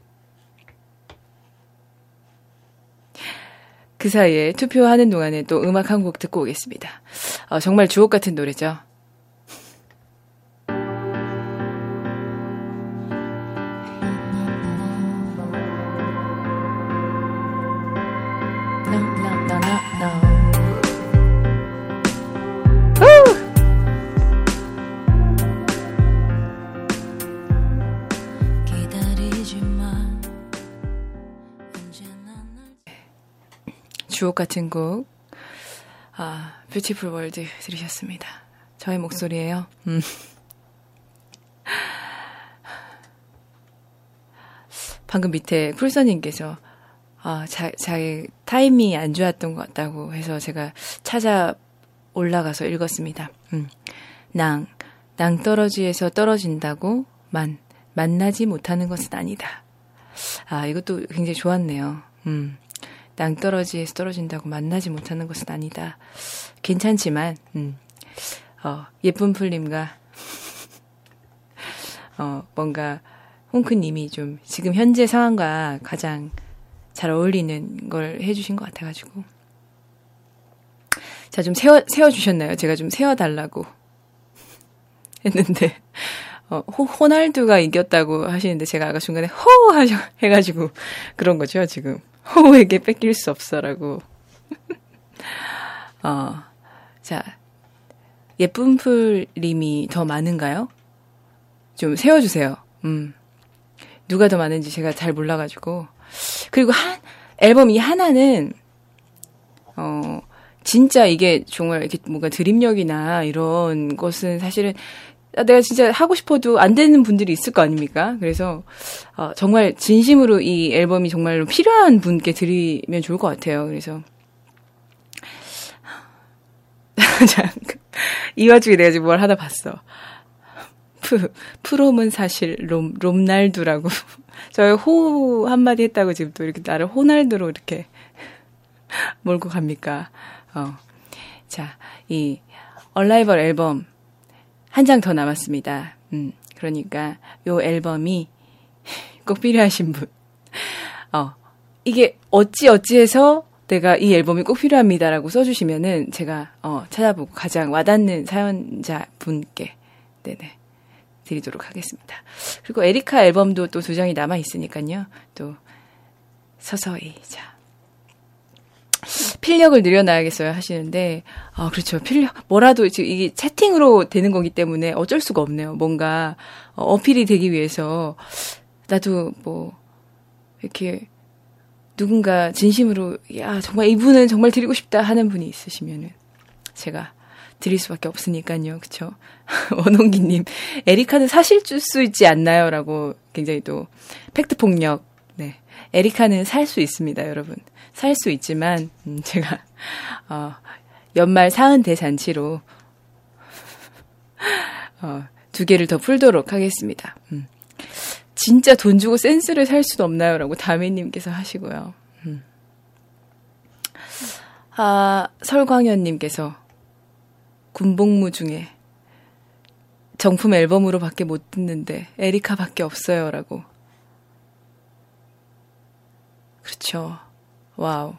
그 사이에 투표하는 동안에 또 음악 한 곡 듣고 오겠습니다. 어, 정말 주옥 같은 노래죠. 주옥 같은 곡, 아, Beautiful World 들으셨습니다. 저의 목소리예요. 음. *laughs* 방금 밑에 쿨서님께서 아, 자, 자기 타이밍이 안 좋았던 것 같다고 해서 제가 찾아 올라가서 읽었습니다. 음. 낭, 낭떠러지에서 떨어진다고 만, 만나지 못하는 것은 아니다. 아, 이것도 굉장히 좋았네요. 음. 낭떠러지에서 떨어진다고 만나지 못하는 것은 아니다. 괜찮지만, 음, 어, 예쁜 풀님과, *laughs* 어, 뭔가, 홍크님이 좀 지금 현재 상황과 가장 잘 어울리는 걸 해주신 것 같아가지고. 자, 좀 세워, 세워주셨나요? 제가 좀 세워달라고 *laughs* 했는데, 어, 호, 호날두가 이겼다고 하시는데 제가 아까 중간에 호! 하셔, 해가지고 그런 거죠, 지금. 호우에게 뺏길 수 없어라고. *laughs* 어, 자, 예쁜 풀님이 더 많은가요? 좀 세워주세요. 음. 누가 더 많은지 제가 잘 몰라가지고. 그리고 한, 앨범 이 하나는, 어, 진짜 이게 정말 이렇게 뭔가 드립력이나 이런 것은 사실은 내가 진짜 하고 싶어도 안 되는 분들이 있을 거 아닙니까? 그래서 어, 정말 진심으로 이 앨범이 정말로 필요한 분께 드리면 좋을 것 같아요. 그래서 *laughs* 이 와중에 내가 지금 뭘 하나 봤어. 프, 프롬은 사실 롬, 롬날두라고. *laughs* 저희 호 한마디 했다고 지금 또 이렇게 나를 호날두로 이렇게 몰고 갑니까? 어. 자, 이 얼라이벌 앨범 한 장 더 남았습니다. 음, 그러니까 요 앨범이 *laughs* 꼭 필요하신 분. 어, 이게 어찌 어찌해서 내가 이 앨범이 꼭 필요합니다라고 써주시면은 제가 어, 찾아보고 가장 와닿는 사연자 분께 네네 드리도록 하겠습니다. 그리고 에리카 앨범도 또 두 장이 남아 있으니까요. 또 서서히 자 필력을 늘려놔야겠어요 하시는데 아 그렇죠 필력 뭐라도 지금 이게 채팅으로 되는 거기 때문에 어쩔 수가 없네요. 뭔가 어, 어필이 되기 위해서 나도 뭐 이렇게 누군가 진심으로 야 정말 이분은 정말 드리고 싶다 하는 분이 있으시면은 제가 드릴 수밖에 없으니까요, 그쵸? *laughs* 원홍기님, 에리카는 사실 줄 수 있지 않나요?라고 굉장히 또 팩트 폭력. 네, 에리카는 살 수 있습니다, 여러분. 살 수 있지만 음, 제가 어, 연말 사은 대잔치로 *laughs* 어, 두 개를 더 풀도록 하겠습니다. 음. 진짜 돈 주고 센스를 살 수도 없나요? 라고 다미님께서 하시고요. 음. 아, 설광현님께서 군복무 중에 정품 앨범으로 밖에 못 듣는데 에리카 밖에 없어요. 라고. 그렇죠. wow.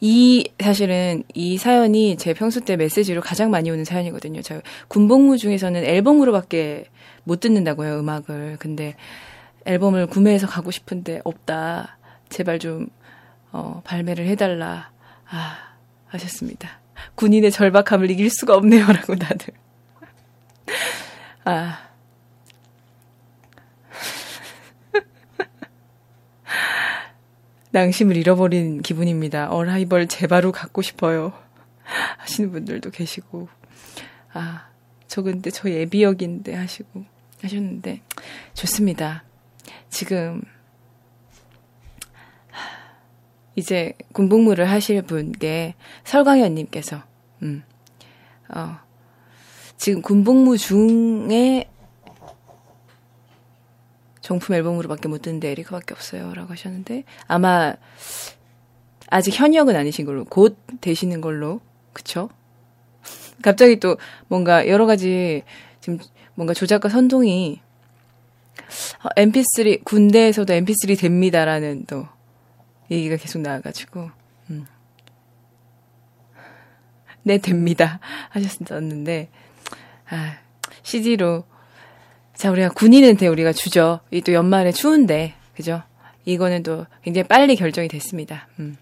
이 사실은 이 사연이 제 평소 때 메시지로 가장 많이 오는 사연이거든요. 저 군복무 중에서는 앨범으로밖에 못 듣는다고요, 음악을. 근데 앨범을 구매해서 가고 싶은데 없다. 제발 좀, 어, 발매를 해달라. 아, 하셨습니다. 군인의 절박함을 이길 수가 없네요, 라고 다들. 아. 낭심을 잃어버린 기분입니다. 어라이벌 제바로 갖고 싶어요. 하시는 분들도 계시고. 아, 저 근데 저 예비역인데 하시고. 하셨는데 좋습니다. 지금 이제 군복무를 하실 분께 설광현님께서 음, 어, 지금 군복무 중에 정품 앨범으로밖에 못 듣는데 에리카밖에 없어요라고 하셨는데 아마 아직 현역은 아니신 걸로 곧 되시는 걸로 그쵸? 갑자기 또 뭔가 여러 가지 지금 뭔가 조작과 선동이 MP3 어, 군대에서도 MP3 됩니다라는 또 얘기가 계속 나와가지고 음. 네 됩니다 *laughs* 하셨었는데 아, CD로 자 우리가 군인은 돼 우리가 주죠 이 또 연말에 추운데 그죠 이거는 또 굉장히 빨리 결정이 됐습니다. 음.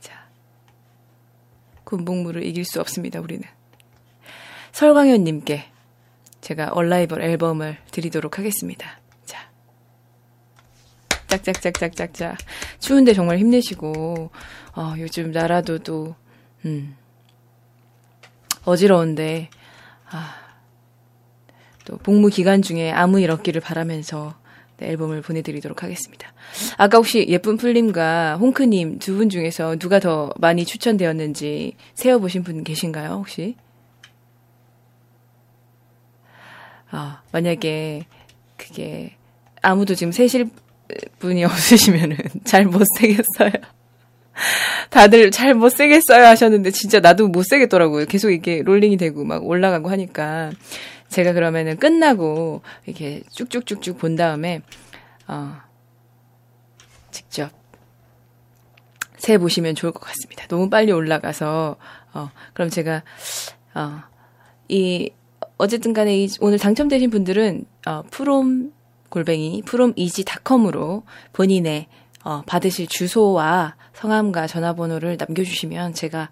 자 군복무를 이길 수 없습니다 우리는. 설광현님께 제가 얼라이벌 앨범을 드리도록 하겠습니다. 자. 짝짝짝짝짝짝. 추운데 정말 힘내시고, 어, 요즘 나라도 또, 음, 어지러운데, 아, 또 복무 기간 중에 아무 일 없기를 바라면서 네, 앨범을 보내드리도록 하겠습니다. 아까 혹시 예쁜 풀님과 홍크님 두 분 중에서 누가 더 많이 추천되었는지 세어보신 분 계신가요, 혹시? 아, 만약에 그게 아무도 지금 세실 분이 없으시면은 *laughs* 잘 못세겠어요. 다들 잘 못세겠어요 하셨는데 진짜 나도 못세겠더라고요. 계속 이게 롤링이 되고 막 올라가고 하니까 제가 그러면은 끝나고 이렇게 쭉쭉쭉쭉 본 다음에 어 직접 세 보시면 좋을 것 같습니다. 너무 빨리 올라가서 어 그럼 제가 어이 어쨌든 간에 이, 오늘 당첨되신 분들은 어, 프롬 골뱅이 프롬이지닷컴으로 본인의 어, 받으실 주소와 성함과 전화번호를 남겨주시면 제가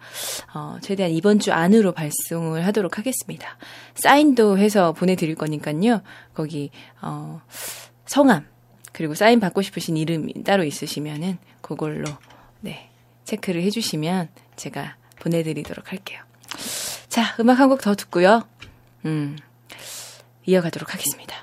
어, 최대한 이번 주 안으로 발송을 하도록 하겠습니다. 사인도 해서 보내드릴 거니까요. 거기 어, 성함 그리고 사인 받고 싶으신 이름이 따로 있으시면은 그걸로 네 체크를 해주시면 제가 보내드리도록 할게요. 자 음악 한 곡 더 듣고요. 음 이어가도록 하겠습니다.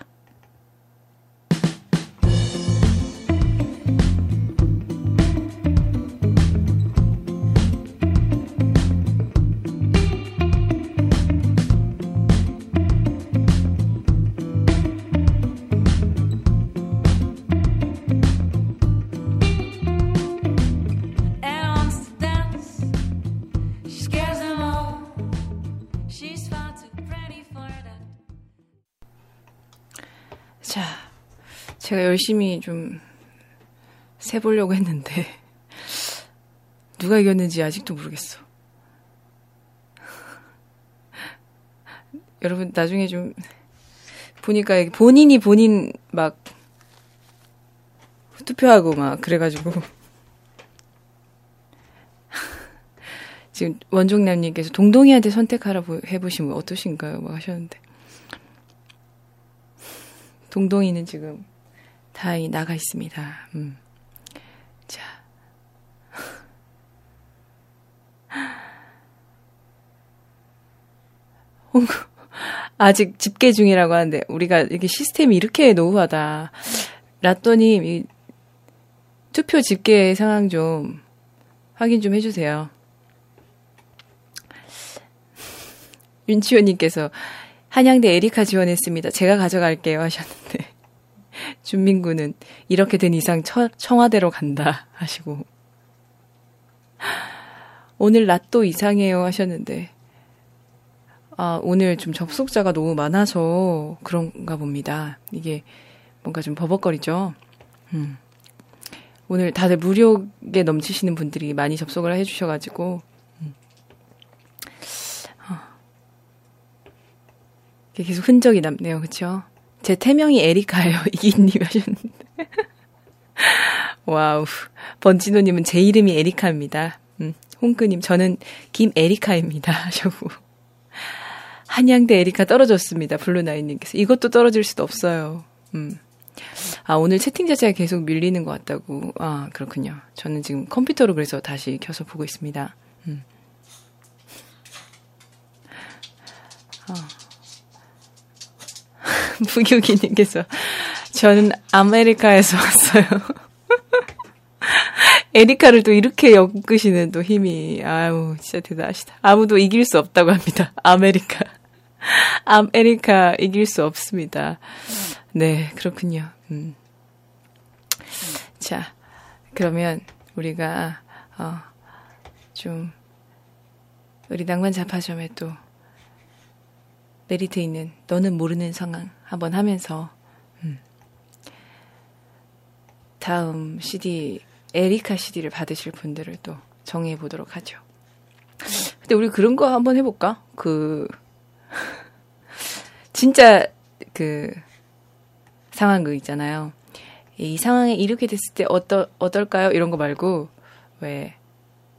제가 열심히 좀 세보려고 했는데, 누가 이겼는지 아직도 모르겠어. *laughs* 여러분, 나중에 좀, 보니까 본인이 본인 막, 투표하고 막, 그래가지고. *laughs* 지금 원종남님께서 동동이한테 선택하라 해보시면 어떠신가요? 막 하셨는데. 동동이는 지금 다행히 나가 있습니다. 음. 자. *laughs* 아직 집계 중이라고 하는데, 우리가 이렇게 시스템이 이렇게 노후하다. 라또님, 이 투표 집계 상황 좀 확인 좀 해주세요. 윤치호님께서 한양대 에리카 지원했습니다. 제가 가져갈게요 하셨는데. 준민구는 이렇게 된 이상 처, 청와대로 간다 하시고 오늘 낮도 이상해요 하셨는데 아 오늘 좀 접속자가 너무 많아서 그런가 봅니다. 이게 뭔가 좀 버벅거리죠. 음. 오늘 다들 무료에 넘치시는 분들이 많이 접속을 해주셔가지고 음. 어. 계속 흔적이 남네요, 그렇죠? 제 태명이 에리카예요. *laughs* 이기님 하셨는데. wow. 번진호님은 제 이름이 에리카입니다. 음, 홍크님, 저는 김에리카입니다. *laughs* 하셨고. 한양대 에리카 떨어졌습니다. 블루나인님께서. 이것도 떨어질 수도 없어요. 음. 아, 오늘 채팅 자체가 계속 밀리는 것 같다고. 아, 그렇군요. 저는 지금 컴퓨터로 그래서 다시 켜서 보고 있습니다. 음. *laughs* 무교기님께서 저는 아메리카에서 왔어요. *laughs* 에리카를 또 이렇게 엮으시는 또 힘이 아유 진짜 대단하시다. 아무도 이길 수 없다고 합니다. 아메리카. 아메리카 이길 수 없습니다. 네 그렇군요. 음. 자 그러면 우리가 어, 좀 우리 낭만 자파점에 또 메리트 있는 너는 모르는 상황 한번 하면서 음. 다음 CD 에리카 CD를 받으실 분들을 또 정해 보도록 하죠. 근데 우리 그런 거 한번 해볼까? 그 *laughs* 진짜 그 상황 그 있잖아요. 이 상황에 이렇게 됐을 때 어떠 어떨까요? 이런 거 말고 왜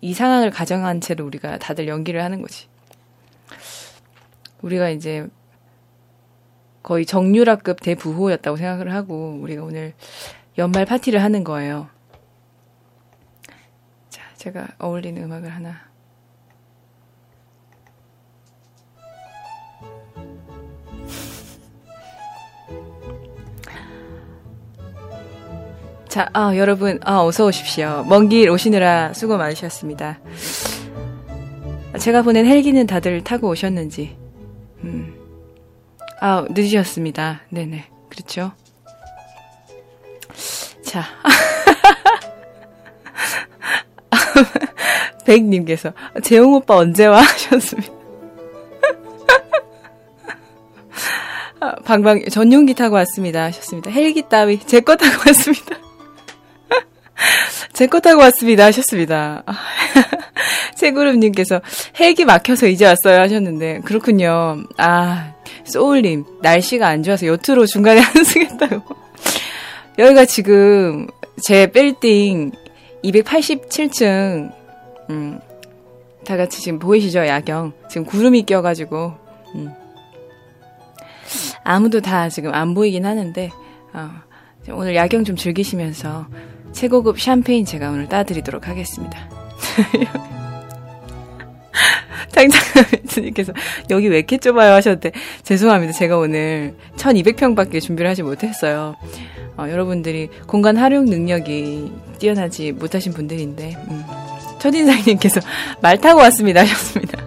이 상황을 가정한 채로 우리가 다들 연기를 하는 거지. 우리가 이제 거의 정유라급 대부호였다고 생각을 하고 우리가 오늘 연말 파티를 하는 거예요. 자, 제가 어울리는 음악을 하나. 자, 아, 여러분, 아, 어서 오십시오. 먼 길 오시느라 수고 많으셨습니다. 제가 보낸 헬기는 다들 타고 오셨는지, 음. 아, 늦으셨습니다. 네네. 그렇죠. 자. *laughs* 백님께서, 재용 오빠 언제 와? *laughs* 하셨습니다. 아, 방방, 전용기 타고 왔습니다. 하셨습니다. 헬기 따위, 제 거 타고 왔습니다. *laughs* 제 거 타고 왔습니다. 하셨습니다. 최구름님께서 헬기 막혀서 이제 왔어요. 하셨는데, 그렇군요. 아, 소울님, 날씨가 안 좋아서 요트로 중간에 *laughs* 한승했다고. 여기가 지금 제 빌딩 287층, 음, 다 같이 지금 보이시죠? 야경. 지금 구름이 껴가지고, 음. 아무도 다 지금 안 보이긴 하는데, 어, 오늘 야경 좀 즐기시면서 최고급 샴페인 제가 오늘 따드리도록 하겠습니다. *laughs* 장장님께서 여기 왜 이렇게 좁아요 하셨는데 죄송합니다. 제가 오늘 1200평밖에 준비를 하지 못했어요. 어, 여러분들이 공간 활용 능력이 뛰어나지 못하신 분들인데 음. 첫인상님께서 말 타고 왔습니다 하셨습니다.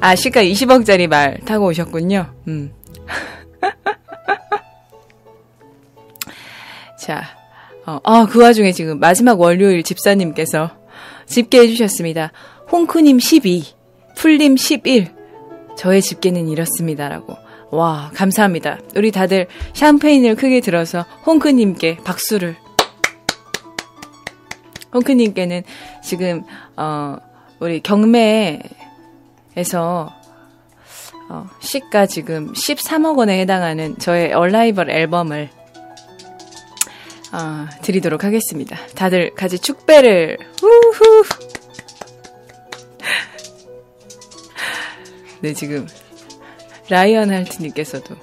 아 시가 20억짜리 말 타고 오셨군요. 음. *laughs* 자, 어, 어, 그 와중에 지금 마지막 월요일 집사님께서 집계 해 주셨습니다. 홍크님 12, 풀님 11, 저의 집계는 이렇습니다라고. 와, 감사합니다. 우리 다들 샴페인을 크게 들어서 홍크님께 박수를. 홍크님께는 지금, 어, 우리 경매에서, 어, 시가 지금 13억 원에 해당하는 저의 얼라이벌 앨범을 어, 드리도록 하겠습니다. 다들 같이 축배를 우후. 네 지금 라이언 할트님께서도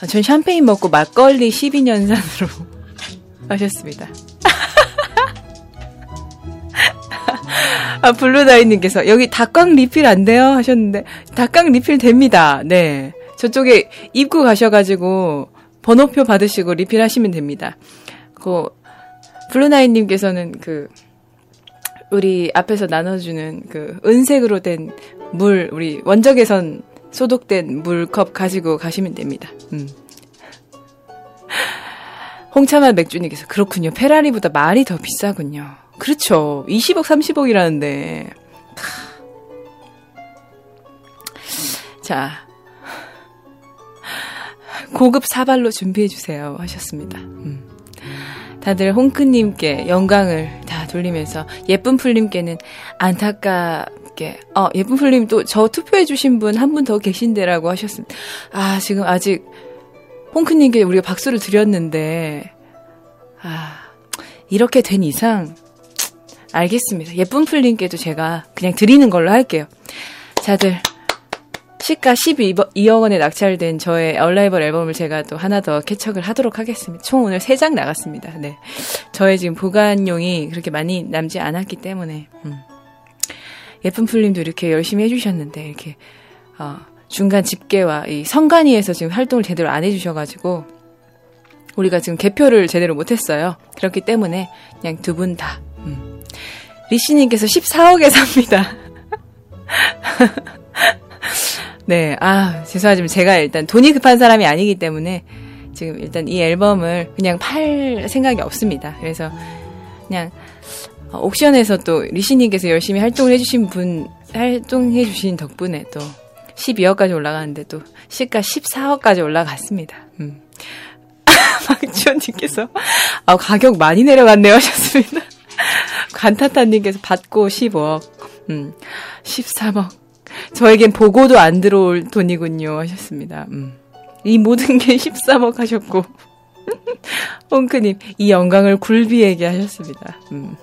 아, 전 샴페인 먹고 막걸리 12년산으로 하셨습니다. *laughs* *laughs* 아 블루다이님께서 여기 닭강 리필 안 돼요 하셨는데 닭강 리필 됩니다. 네 저쪽에 입구 가셔가지고 번호표 받으시고 리필하시면 됩니다. 그 블루나인님께서는 그 우리 앞에서 나눠주는 그 은색으로 된 물, 우리 원적외선 소독된 물컵 가지고 가시면 됩니다. 음. *laughs* 홍차맛 맥주님께서 그렇군요. 페라리보다 말이 더 비싸군요. 그렇죠. 20억, 30억이라는데. 자, 고급 사발로 준비해주세요. 하셨습니다. 음. 다들 홍크님께 영광을 다 돌리면서 예쁜 풀님께는 안타깝게, 어, 예쁜 풀님 또 저 투표해 주신 분 한 분 더 계신데라고 하셨습니다. 아, 지금 아직 홍크님께 우리가 박수를 드렸는데, 아, 이렇게 된 이상, 알겠습니다. 예쁜 풀님께도 제가 그냥 드리는 걸로 할게요. 자들, 시가 12억 원에 낙찰된 저의 얼라이벌 앨범을 제가 또 하나 더 캐척을 하도록 하겠습니다. 총 오늘 3장 나갔습니다. 네. 저의 지금 보관용이 그렇게 많이 남지 않았기 때문에, 음. 예쁜 풀님도 이렇게 열심히 해주셨는데, 이렇게, 어, 중간 집계와 이 성관위에서 지금 활동을 제대로 안 해주셔가지고, 우리가 지금 개표를 제대로 못했어요. 그렇기 때문에, 그냥 두 분 다, 음. 리씨님께서 14억에 삽니다. *laughs* 네, 아, 죄송하지만 제가 일단 돈이 급한 사람이 아니기 때문에 지금 일단 이 앨범을 그냥 팔 생각이 없습니다. 그래서 그냥 옥션에서 또 리시님께서 열심히 활동을 해주신 분, 활동해주신 덕분에 또 12억까지 올라가는데 또 시가 14억까지 올라갔습니다. 음. *laughs* 박지원님께서 아, 가격 많이 내려갔네요 하셨습니다. *laughs* 간타타님께서 받고 15억, 음, 13억. 저에겐 보고도 안 들어올 돈이군요. 하셨습니다. 음. 이 모든 게 *laughs* 13억 하셨고. *laughs* 홍크님, 이 영광을 굴비에게 하셨습니다. 음.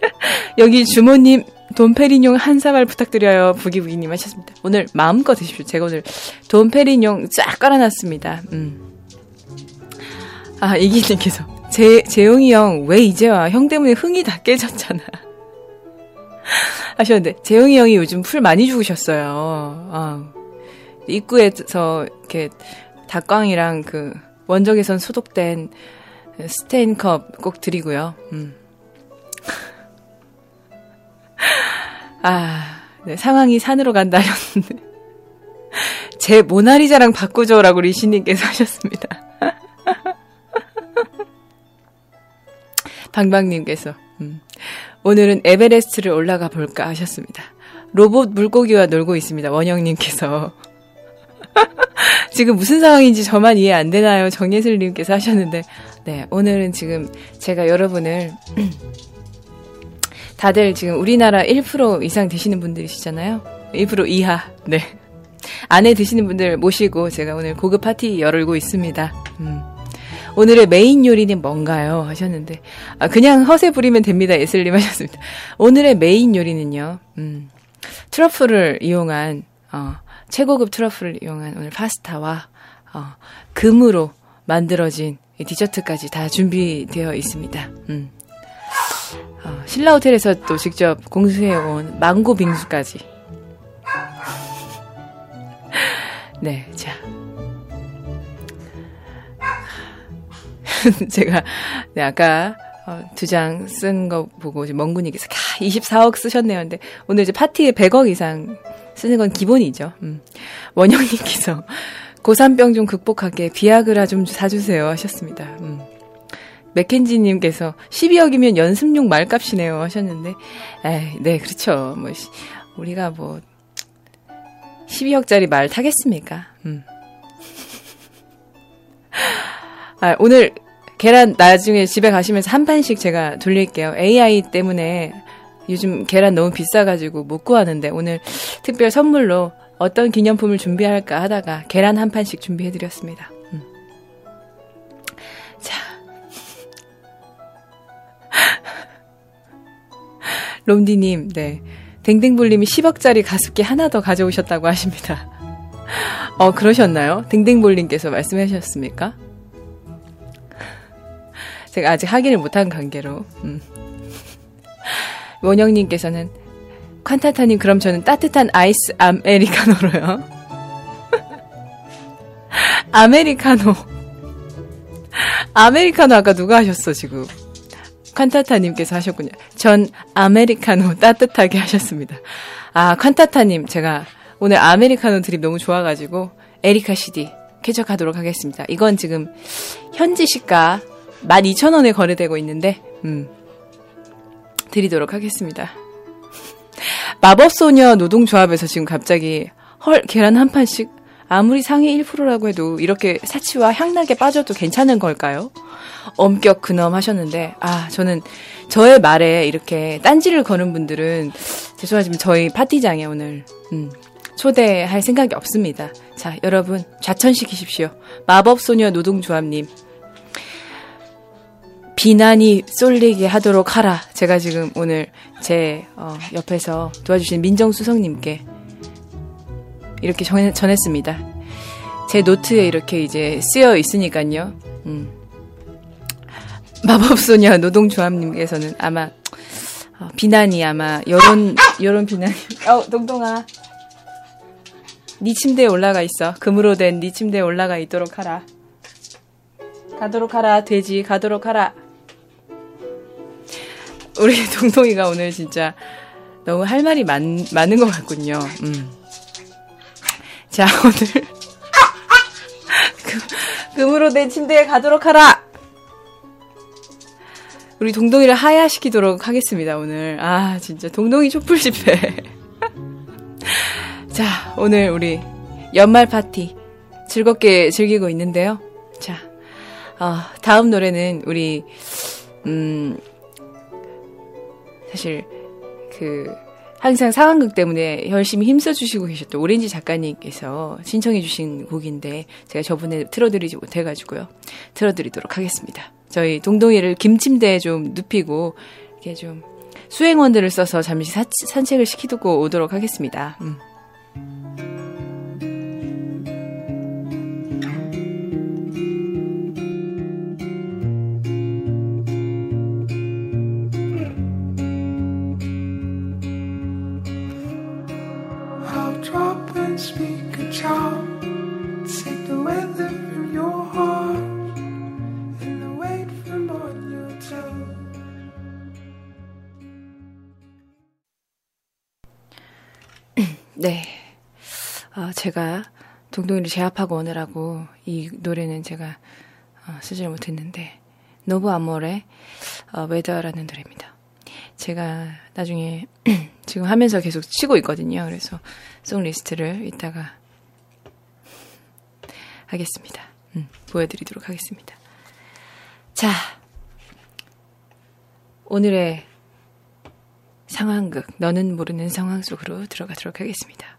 *laughs* 여기 주모님, 돈페리뇽 한 사발 부탁드려요. 부기부기님 하셨습니다. 오늘 마음껏 드십시오. 제가 오늘 돈페리뇽 쫙 깔아놨습니다. 음. 아, 이기님께서. 재, 재용이 형, 왜 이제 와? 형 때문에 흥이 다 깨졌잖아. *laughs* 하셨는데 재영이 형이 요즘 풀 많이 죽으셨어요. 어. 입구에서 이렇게 닭광이랑 그 원적에선 소독된 스테인컵 꼭 드리고요. 음. *laughs* 아, 네, 상황이 산으로 간다 하셨는데 *laughs* 제 모나리자랑 바꾸죠라고 리시님께서 하셨습니다. 방방님께서 음. 오늘은 에베레스트를 올라가 볼까 하셨습니다. 로봇 물고기와 놀고 있습니다. 원영님께서. *laughs* 지금 무슨 상황인지 저만 이해 안 되나요? 정예슬님께서 하셨는데, 네, 오늘은 지금 제가 여러분을, *clears throat* 다들 지금 우리나라 1% 이상 되시는 분들이시잖아요? 1% 이하, 네. 안에 드시는 분들 모시고 제가 오늘 고급 파티 열고 있습니다. 음. 오늘의 메인 요리는 뭔가요? 하셨는데, 아, 그냥 허세 부리면 됩니다. 예슬님 하셨습니다. 오늘의 메인 요리는요, 음, 트러플을 이용한, 어, 최고급 트러플을 이용한 오늘 파스타와, 어, 금으로 만들어진 디저트까지 다 준비되어 있습니다. 음. 어, 신라 호텔에서 또 직접 공수해온 망고 빙수까지. *laughs* 네, 자. *laughs* 제가, 네, 아까, 어, 두 장 쓴 거 보고, 멍군이께서, 캬, 24억 쓰셨네요. 근데, 오늘 이제 파티에 100억 이상 쓰는 건 기본이죠. 음. 원영님께서, *laughs* 고3병 좀 극복하게 비아그라 좀 사주세요 하셨습니다. 음. 맥켄지님께서 12억이면 연습용 말값이네요 하셨는데, 에이, 네, 그렇죠. 뭐, 우리가 뭐, 12억짜리 말 타겠습니까? 음. *laughs* 아, 오늘 계란 나중에 집에 가시면서 한 판씩 제가 돌릴게요. AI 때문에 요즘 계란 너무 비싸가지고 못 구하는데 오늘 특별 선물로 어떤 기념품을 준비할까 하다가 계란 한 판씩 준비해드렸습니다. 음. 자. *laughs* 롬디님, 네. 댕댕볼님이 10억짜리 가습기 하나 더 가져오셨다고 하십니다. 어, 그러셨나요? 댕댕볼님께서 말씀하셨습니까? 제가 아직 확인을 못한 관계로. 음. 원영님께서는 칸타타님 그럼 저는 따뜻한 아이스 아메리카노로요. *laughs* 아메리카노. 아메리카노 아까 누가 하셨어 지금? 칸타타님께서 하셨군요. 전 아메리카노 따뜻하게 하셨습니다. 아 칸타타님 제가 오늘 아메리카노 드립 너무 좋아가지고 에리카 CD 쾌적하도록 하겠습니다. 이건 지금 현지 시가 12,000원에 거래되고 있는데, 음, 드리도록 하겠습니다. 마법소녀 노동조합에서 지금 갑자기, 헐, 계란 한 판씩, 아무리 상위 1%라고 해도 이렇게 사치와 향락에 빠져도 괜찮은 걸까요? 엄격 근엄 하셨는데, 아, 저는 저의 말에 이렇게 딴지를 거는 분들은, 죄송하지만 저희 파티장에 오늘, 음, 초대할 생각이 없습니다. 자, 여러분, 좌천시키십시오. 마법소녀 노동조합님, 비난이 쏠리게 하도록 하라. 제가 지금 오늘 제 어, 옆에서 도와주신 민정수석님께 이렇게 전, 전했습니다. 제 노트에 이렇게 이제 쓰여 있으니까요. 음. 마법소녀 노동조합님께서는 아마 어, 비난이 아마 여론 여론 비난. 어 동동아, 네 침대에 올라가 있어. 금으로 된 네 침대에 올라가 있도록 하라. 가도록 하라 돼지 가도록 하라. 우리 *laughs* 동동이가 오늘 진짜 너무 할 말이 많, 많은 것 같군요. 음. 자, 오늘. *laughs* 금, 금으로 된 침대에 가도록 하라! 우리 동동이를 하야시키도록 하겠습니다, 오늘. 아, 진짜. 동동이 촛불 집회. *laughs* 자, 오늘 우리 연말 파티 즐겁게 즐기고 있는데요. 자, 어, 다음 노래는 우리, 음, 사실 그 항상 상황극 때문에 열심히 힘써주시고 계셨던 오렌지 작가님께서 신청해주신 곡인데 제가 저번에 틀어드리지 못해가지고요 틀어드리도록 하겠습니다. 저희 동동이를 김침대에 좀 눕히고 이렇게 좀 수행원들을 써서 잠시 사, 산책을 시키고 오도록 하겠습니다. 음. 네. 어, 제가 동동이를 제압하고 오느라고 이 노래는 제가 어, 쓰지를 못했는데 Novo Amor의 어, Weather라는 노래입니다. 제가 나중에 *clears throat* 지금 하면서 계속 치고 있거든요. 그래서 song list를 이따가 하겠습니다. 음, 보여드리도록 하겠습니다. 자, 오늘의 상황극, 너는 모르는 상황 속으로 들어가도록 하겠습니다.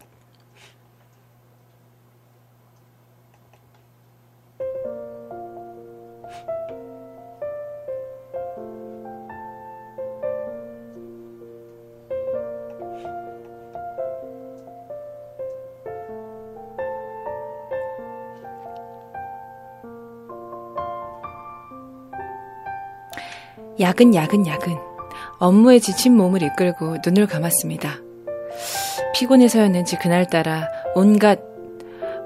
야근, 야근, 야근. 업무에 지친 몸을 이끌고 눈을 감았습니다. 피곤해서였는지 그날따라 온갖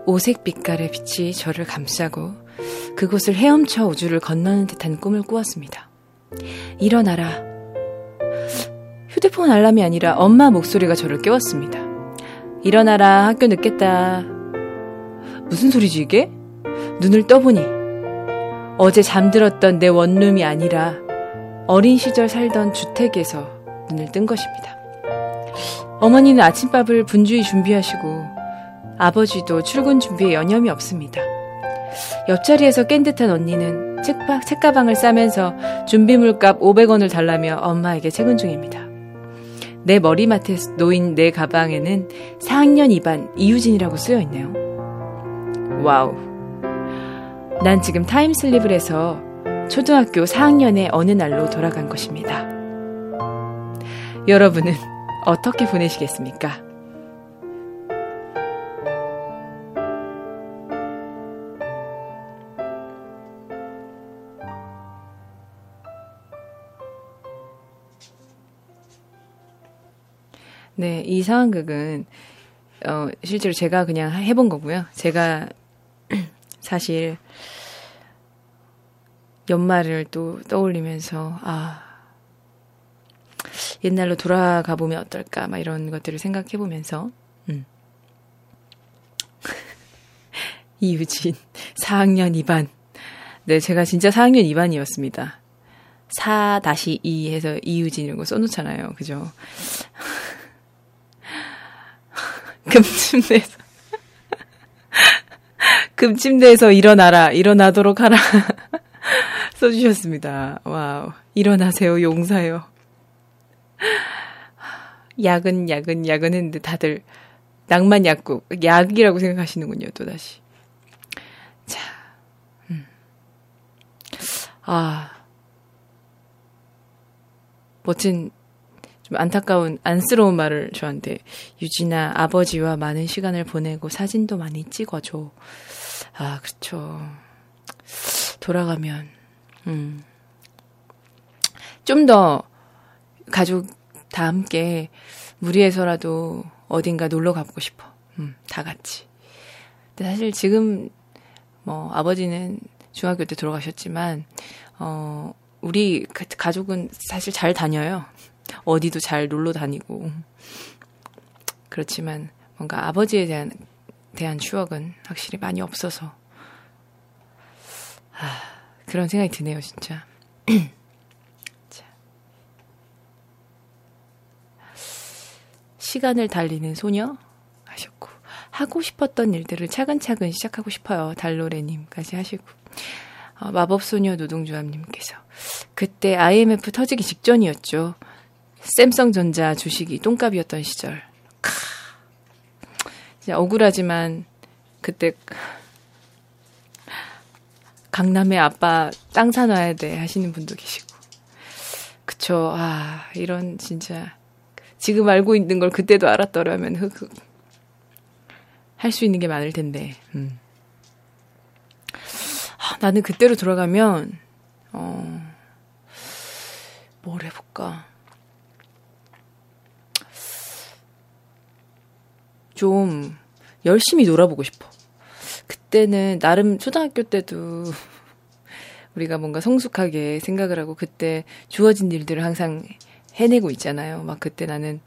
오색 빛깔의 빛이 저를 감싸고 그곳을 헤엄쳐 우주를 건너는 듯한 꿈을 꾸었습니다. 일어나라. 휴대폰 알람이 아니라 엄마 목소리가 저를 깨웠습니다. 일어나라, 학교 늦겠다. 무슨 소리지 이게? 눈을 떠보니 어제 잠들었던 내 원룸이 아니라 어린 시절 살던 주택에서 눈을 뜬 것입니다. 어머니는 아침밥을 분주히 준비하시고 아버지도 출근 준비에 여념이 없습니다. 옆자리에서 깬 듯한 언니는 책바, 책가방을 싸면서 준비물값 500원을 달라며 엄마에게 채근 중입니다. 내 머리맡에 놓인 내 가방에는 4학년 2반 이유진이라고 쓰여 있네요. wow. 난 지금 time slip을 해서 초등학교 4학년의 어느 날로 돌아간 것입니다. 여러분은 어떻게 보내시겠습니까? 네, 이 상황극은 어, 실제로 제가 그냥 해본 거고요. 제가 *clears throat* 사실 연말을 또 떠올리면서 아 옛날로 돌아가 보면 어떨까 막 이런 것들을 생각해 보면서 음. *laughs* 이유진 4학년 2반. 네 제가 진짜 4학년 2반이었습니다. 4-2 해서 이유진 거 써놓잖아요. 그죠? *laughs* 금침대에서. *laughs* 금침대에서 일어나라 일어나도록 하라 써주셨습니다. 와우 일어나세요 용사요. 야근 야근 야근 했는데 다들 낭만 약국 약이라고 생각하시는군요 또 다시. 자, 음. 아 멋진 좀 안타까운 안쓰러운 말을 저한테 유진아 아버지와 많은 시간을 보내고 사진도 많이 찍어줘. 아 그렇죠. 돌아가면 음. 좀 더 가족 다 함께 무리해서라도 어딘가 놀러 가보고 싶어. 음, 다 같이. 근데 사실 지금 뭐 아버지는 중학교 때 돌아가셨지만 어 우리 가족은 사실 잘 다녀요. 어디도 잘 놀러 다니고. 그렇지만 뭔가 아버지에 대한, 대한 추억은 확실히 많이 없어서. 아, 그런 생각이 드네요, 진짜. *clears throat* 자. 시간을 달리는 소녀 하셨고 하고 싶었던 일들을 차근차근 시작하고 싶어요. 달로레님까지 하시고 어, 마법소녀 노동조합님께서 그때 IMF 터지기 직전이었죠. 샘성전자 주식이 똥값이었던 시절. 카. 진짜 억울하지만 그때 강남에 아빠 땅 사놔야 돼 하시는 분도 계시고. 그쵸. 아, 이런 진짜 지금 알고 있는 걸 그때도 알았더라면 흑흑. 할 수 있는 게 많을 텐데. 음. 아, 나는 그때로 돌아가면 어, 뭘 해볼까? 좀 열심히 놀아보고 싶어. 그때는 나름 초등학교 때도 *laughs* 우리가 뭔가 성숙하게 생각을 하고 그때 주어진 일들을 항상 해내고 있잖아요. 막 그때 나는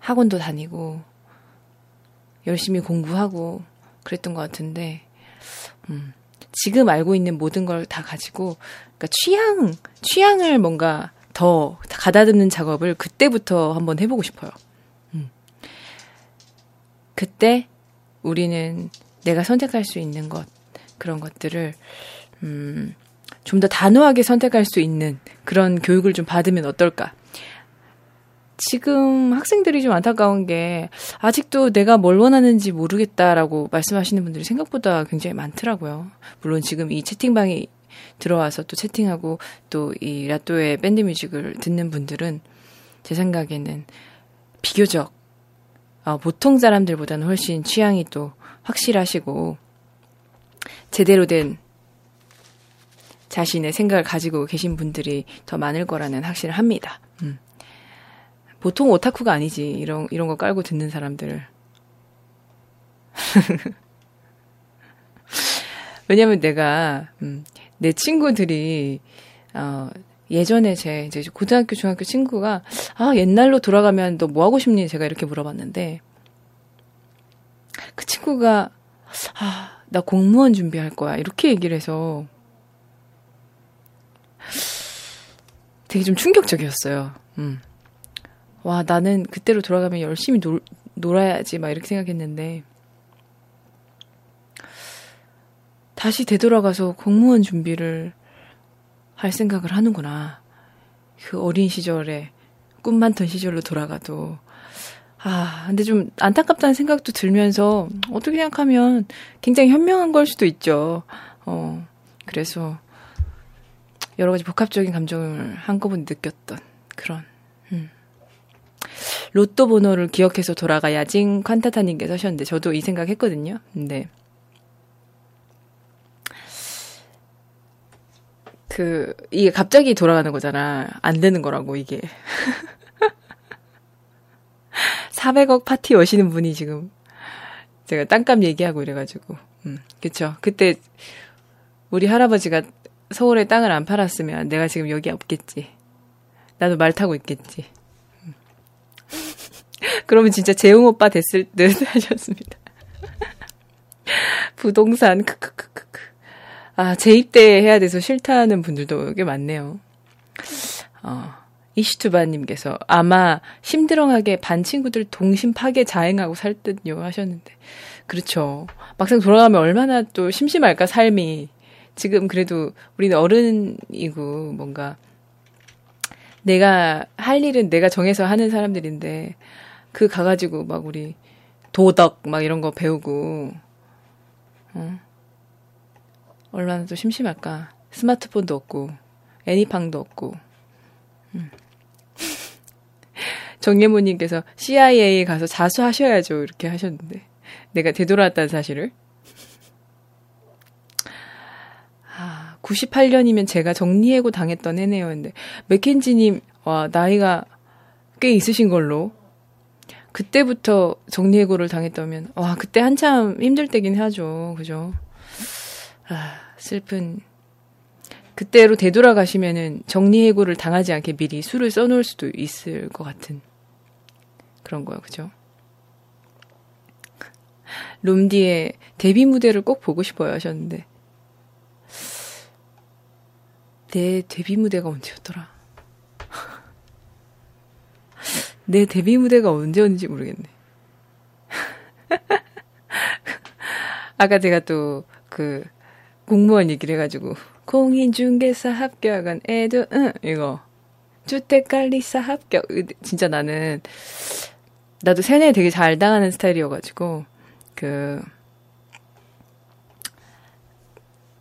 학원도 다니고 열심히 공부하고 그랬던 것 같은데, 음, 지금 알고 있는 모든 걸 다 가지고, 그러니까 취향, 취향을 뭔가 더 가다듬는 작업을 그때부터 한번 해보고 싶어요. 그때 우리는 내가 선택할 수 있는 것, 그런 것들을, 음, 좀 더 단호하게 선택할 수 있는 그런 교육을 좀 받으면 어떨까. 지금 학생들이 좀 안타까운 게 아직도 내가 뭘 원하는지 모르겠다라고 말씀하시는 분들이 생각보다 굉장히 많더라고요. 물론 지금 이 채팅방에 들어와서 또 채팅하고 또 이 라또의 밴드 뮤직을 듣는 분들은 제 생각에는 비교적 어, 보통 사람들보다는 훨씬 취향이 또 확실하시고 제대로 된 자신의 생각을 가지고 계신 분들이 더 많을 거라는 확신을 합니다. 음. 보통 오타쿠가 아니지 이런 이런 거 깔고 듣는 사람들. *laughs* 왜냐면 내가 음, 내 친구들이 어, 예전에 제 이제 고등학교 중학교 친구가 아 옛날로 돌아가면 너 뭐 하고 싶니 제가 이렇게 물어봤는데 그 친구가 아 나 공무원 준비할 거야 이렇게 얘기를 해서 되게 좀 충격적이었어요. 음. 와 나는 그때로 돌아가면 열심히 놀, 놀아야지 막 이렇게 생각했는데 다시 되돌아가서 공무원 준비를 할 생각을 하는구나. 그 어린 시절에 꿈 많던 시절로 돌아가도 아, 근데 좀 안타깝다는 생각도 들면서 어떻게 생각하면 굉장히 현명한 걸 수도 있죠. 어, 그래서 여러 가지 복합적인 감정을 한꺼번에 느꼈던 그런, 음. 로또 번호를 기억해서 돌아가야지 칸타타님께서 하셨는데 저도 이 생각 했거든요. 근데 그 이게 갑자기 돌아가는 거잖아. 안 되는 거라고 이게. *laughs* 400억 파티 오시는 분이 지금 제가 땅값 얘기하고 이래가지고 음 그쵸. 그때 우리 할아버지가 서울에 땅을 안 팔았으면 내가 지금 여기 없겠지. 나도 말 타고 있겠지. 음. *laughs* 그러면 진짜 재웅 오빠 됐을 듯 *laughs* 하셨습니다. *laughs* 부동산 크크크크 아, 재입대 해야 돼서 싫다는 분들도 꽤 많네요. 어, 이시투바님께서 아마 심드렁하게 반 친구들 동심 파괴 자행하고 살 듯요 하셨는데. 그렇죠. 막상 돌아가면 얼마나 또 심심할까, 삶이. 지금 그래도 우리는 어른이고 뭔가 내가 할 일은 내가 정해서 하는 사람들인데 그 가가지고 막 우리 도덕 막 이런 거 배우고, 어. 얼마나 또 심심할까. 스마트폰도 없고, 애니팡도 없고. 음. 정예모님께서 CIA 가서 자수하셔야죠. 이렇게 하셨는데. 내가 되돌아왔다는 사실을. 아, 98년이면 제가 정리해고 당했던 해네요. 근데, 맥켄지님, 와, 나이가 꽤 있으신 걸로. 그때부터 정리해고를 당했다면, 와, 그때 한참 힘들 때긴 하죠. 그죠? 아, 슬픈. 그때로 되돌아가시면은 정리해고를 당하지 않게 미리 술을 써놓을 수도 있을 것 같은 그런 거야, 그죠? 롬디의 데뷔 무대를 꼭 보고 싶어요 하셨는데 내 데뷔 무대가 언제였더라? *laughs* 내 데뷔 무대가 언제였는지 모르겠네. *laughs* 아까 제가 또 그 공무원 얘기를 해가지고 공인중개사 합격한 애도 응 이거 주택관리사 합격 진짜 나는 나도 세뇌 되게 잘 당하는 스타일이어가지고 그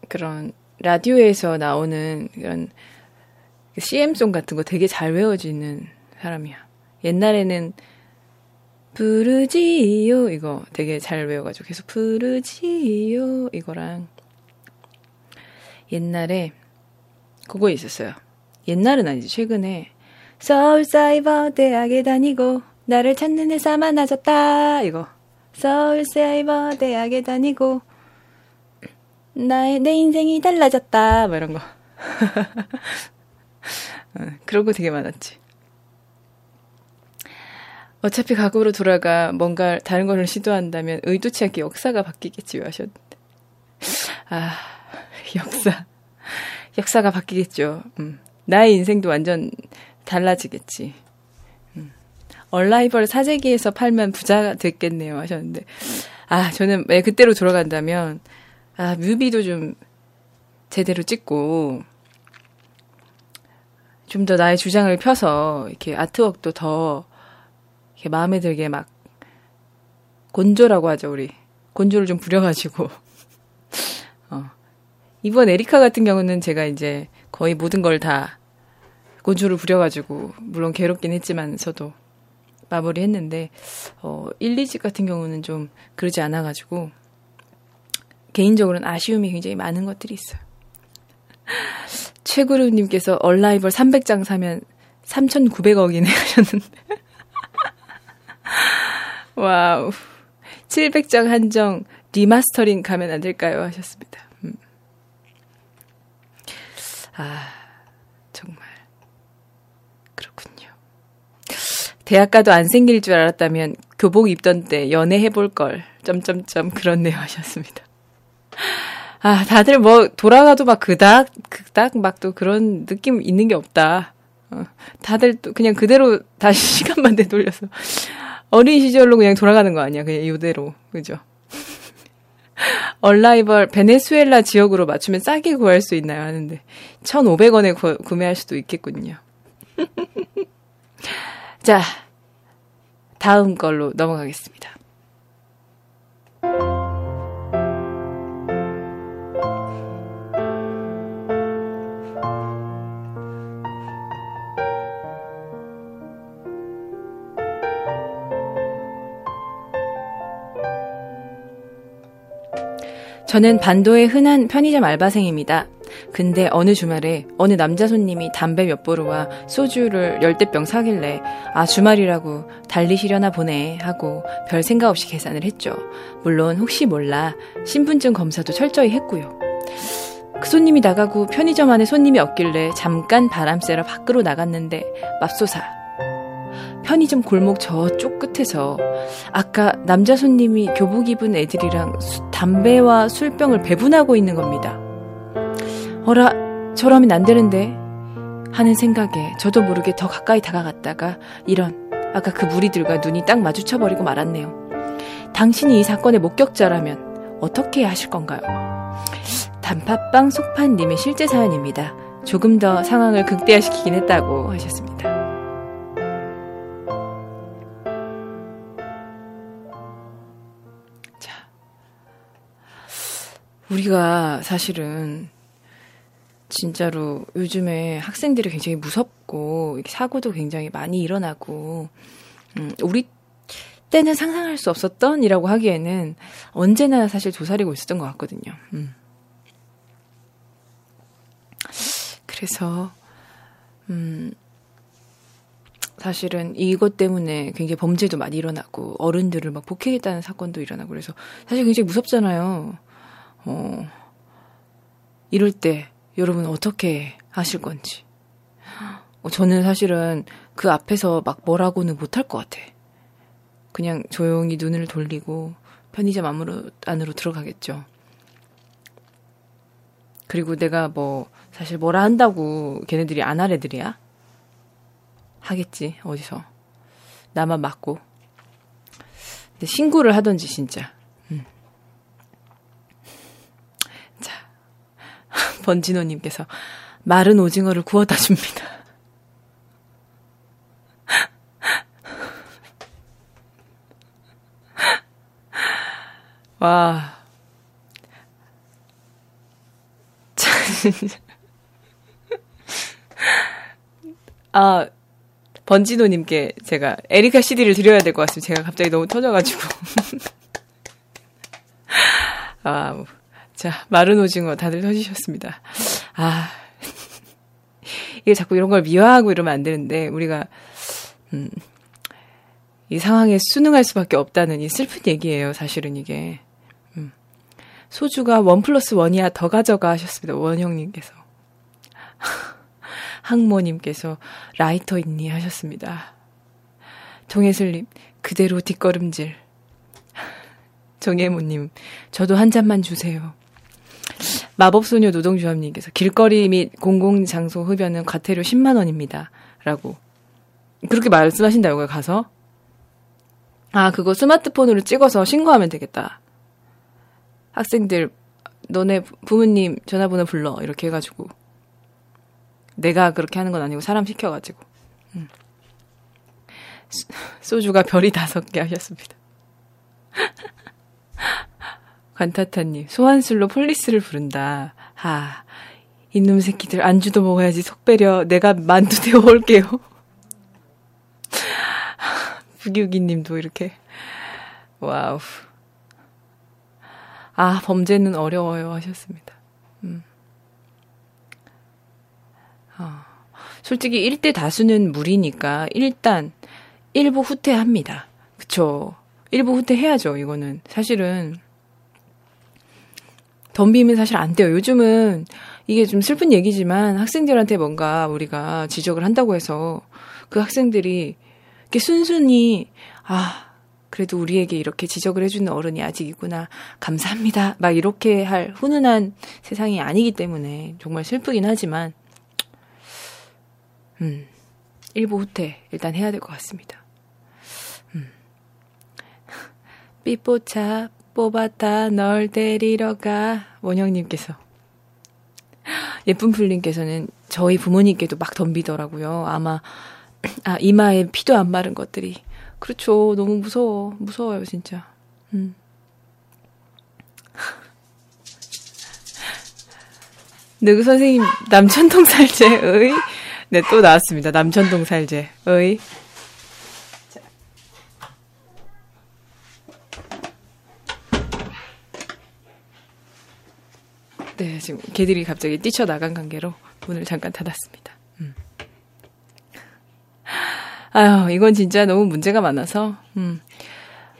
그런 라디오에서 나오는 그런 CM송 같은 거 되게 잘 외워지는 사람이야. 옛날에는 부르지요 이거 되게 잘 외워가지고 계속 부르지요 이거랑 옛날에 그거 있었어요. 옛날은 아니지 최근에 서울 사이버 대학에 다니고 나를 찾는 회사 많아졌다 이거 서울사이버 대학에 다니고 나의 내 인생이 달라졌다 뭐 이런 거 *laughs* 어, 그런 거 되게 많았지. 어차피 과거로 돌아가 뭔가 다른 거를 시도한다면 의도치 않게 역사가 바뀌겠지 하셨는데 아 역사. 역사가 바뀌겠죠. 음. 나의 인생도 완전 달라지겠지. 음. 얼라이벌 사재기에서 팔면 부자가 됐겠네요 하셨는데. 아 저는 왜 그때로 돌아간다면 아 뮤비도 좀 제대로 찍고 좀 더 나의 주장을 펴서 이렇게 아트웍도 더 이렇게 마음에 들게 막 곤조라고 하죠 우리. 곤조를 좀 부려가지고. *laughs* 어. 이번 에리카 같은 경우는 제가 이제 거의 모든 걸다 고주를 부려가지고 물론 괴롭긴 했지만서도 마무리했는데 어 1, 2집 같은 경우는 좀 그러지 않아 가지고 개인적으로는 아쉬움이 굉장히 많은 것들이 있어요. *laughs* 최구루 님께서 Arrival 300장 사면 3,900억이네 *laughs* 하셨는데. *laughs* wow. 700장 한정 리마스터링 가면 안 될까요? 하셨습니다. 음. 아, 정말. 그렇군요. 대학 가도 안 생길 줄 알았다면 교복 입던 때 연애해볼 걸. 점점점 그렇네요 하셨습니다. 아, 다들 뭐 돌아가도 막 그닥 그닥 막 또 그런 느낌 있는 게 없다. 어, 다들 또 그냥 그대로 다시 *laughs* 시간만 되돌려서 어린 시절로 그냥 돌아가는 거 아니야? 그냥 이대로 그죠? *laughs* 얼라이벌 베네수엘라 지역으로 맞추면 싸게 구할 수 있나요? 하는데 1,500원에 구, 구매할 수도 있겠군요. *laughs* 자, 다음 걸로 넘어가겠습니다. 저는 반도의 흔한 편의점 알바생입니다. 근데 어느 주말에 어느 남자 손님이 담배 몇 보루와 소주를 열대병 사길래 아 주말이라고 달리시려나 보네 하고 별 생각 없이 계산을 했죠. 물론 혹시 몰라 신분증 검사도 철저히 했고요. 그 손님이 나가고 편의점 안에 손님이 없길래 잠깐 바람 쐬러 밖으로 나갔는데 맙소사 편의점 골목 저쪽 끝에서 아까 남자 손님이 교복 입은 애들이랑 수, 담배와 술병을 배분하고 있는 겁니다. 어라, 저러면 안 되는데 하는 생각에 저도 모르게 더 가까이 다가갔다가 이런 아까 그 무리들과 눈이 딱 마주쳐버리고 말았네요. 당신이 이 사건의 목격자라면 어떻게 하실 건가요? 단팥빵 속판님의 실제 사연입니다. 조금 더 상황을 극대화시키긴 했다고 하셨습니다. 우리가 사실은 진짜로 요즘에 학생들이 굉장히 무섭고 사고도 굉장히 많이 일어나고 음, 우리 때는 상상할 수 없었던이라고 하기에는 언제나 사실 도사리고 있었던 것 같거든요. 음. 그래서 음, 사실은 이것 때문에 굉장히 범죄도 많이 일어나고 어른들을 막 폭행했다는 사건도 일어나고 그래서 사실 굉장히 무섭잖아요. 어, 이럴 때 여러분 어떻게 하실 건지. 어, 저는 사실은 그 앞에서 막 뭐라고는 못할 것 같아. 그냥 조용히 눈을 돌리고 편의점 안으로, 안으로 들어가겠죠. 그리고 내가 뭐, 사실 뭐라 한다고 걔네들이 안 할 애들이야? 하겠지, 어디서. 나만 맞고. 근데 신고를 하던지, 진짜. 번진호님께서 마른 오징어를 구워다 줍니다. 와. 아, 번진호님께 제가 에리카 CD를 드려야 될 것 같습니다. 제가 갑자기 너무 터져가지고. *laughs* 아, 뭐. 자, 마른 오징어 다들 터지셨습니다. 아. 이게 자꾸 이런 걸 미화하고 이러면 안 되는데, 우리가, 음, 이 상황에 순응할 수밖에 없다는 이 슬픈 얘기예요, 사실은 이게. 음. 소주가 원 플러스 원이야 더 가져가 하셨습니다, 원형님께서. 항모님께서 *laughs* 라이터 있니 하셨습니다. 동해슬님, 그대로 뒷걸음질. *laughs* 정혜모님, 저도 한 잔만 주세요. 마법소녀 노동조합님께서 길거리 및 공공장소 흡연은 과태료 10만 원입니다. 라고 그렇게 말씀하신다고요 가서 아 그거 스마트폰으로 찍어서 신고하면 되겠다. 학생들 너네 부모님 전화번호 불러 이렇게 해가지고 내가 그렇게 하는 건 아니고 사람 시켜가지고 음. 소주가 별이 다섯 개 하셨습니다. *laughs* 관타타님, 소환술로 폴리스를 부른다. 하, 이놈 새끼들 안주도 먹어야지 속 배려. 내가 만두 *laughs* 데워올게요. *laughs* 부기욱이님도 이렇게. wow. 아, 범죄는 어려워요. 하셨습니다. 음. 어, 솔직히 1대 다수는 무리니까 일단 일부 후퇴합니다. 그쵸. 일부 후퇴해야죠, 이거는. 사실은. 덤비면 사실 안 돼요. 요즘은 이게 좀 슬픈 얘기지만 학생들한테 뭔가 우리가 지적을 한다고 해서 그 학생들이 이렇게 순순히 아 그래도 우리에게 이렇게 지적을 해주는 어른이 아직 있구나 감사합니다 막 이렇게 할 훈훈한 세상이 아니기 때문에 정말 슬프긴 하지만 음 일부 후퇴 일단 해야 될 것 같습니다. 음 *laughs* 삐뽀차 뽑았다 널 데리러 가 원영님께서 예쁜 풀님께서는 저희 부모님께도 막 덤비더라고요. 아마 아 이마에 피도 안 마른 것들이 그렇죠. 너무 무서워 무서워요 진짜. 음. 누구 선생님 남천동 살제의 네 또 나왔습니다. 남천동 살제의 네, 지금 개들이 갑자기 뛰쳐나간 관계로 문을 잠깐 닫았습니다. 음. 아유, 이건 진짜 너무 문제가 많아서, 음.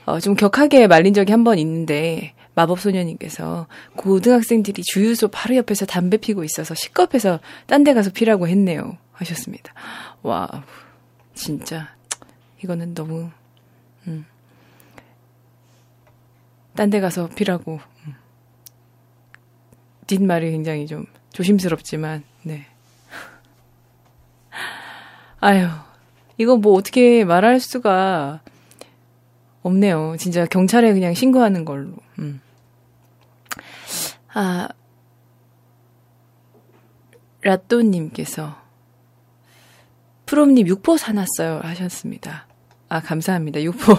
어, 좀 격하게 말린 적이 한 번 있는데, 마법소녀님께서 고등학생들이 주유소 바로 옆에서 담배 피고 있어서 시겁해서 딴 데 가서 피라고 했네요. 하셨습니다. 와, 진짜, 이거는 너무, 음. 딴 데 가서 피라고, 음. 뒷말이 굉장히 좀 조심스럽지만, 네. 아유, 이거 뭐 어떻게 말할 수가 없네요. 진짜 경찰에 그냥 신고하는 걸로. 음. 아, 라또님께서 프롬님 육포 사놨어요 하셨습니다. 아, 감사합니다. 육포.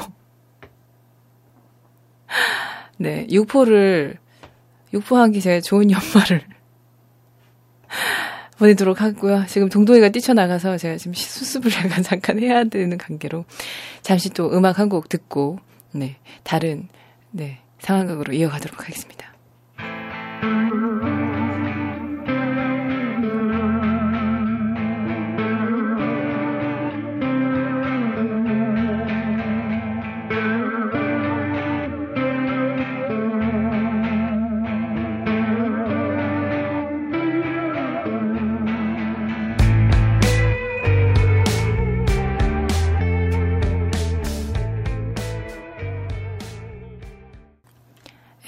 *laughs* 네, 육포를 육포하기 제가 좋은 연말을 보내도록 하고요. 지금 동동이가 뛰쳐나가서 제가 지금 수습을 *laughs* 약간 잠깐 해야 되는 관계로 잠시 또 음악 한 곡 듣고 네 다른 네 상황극으로 이어가도록 하겠습니다.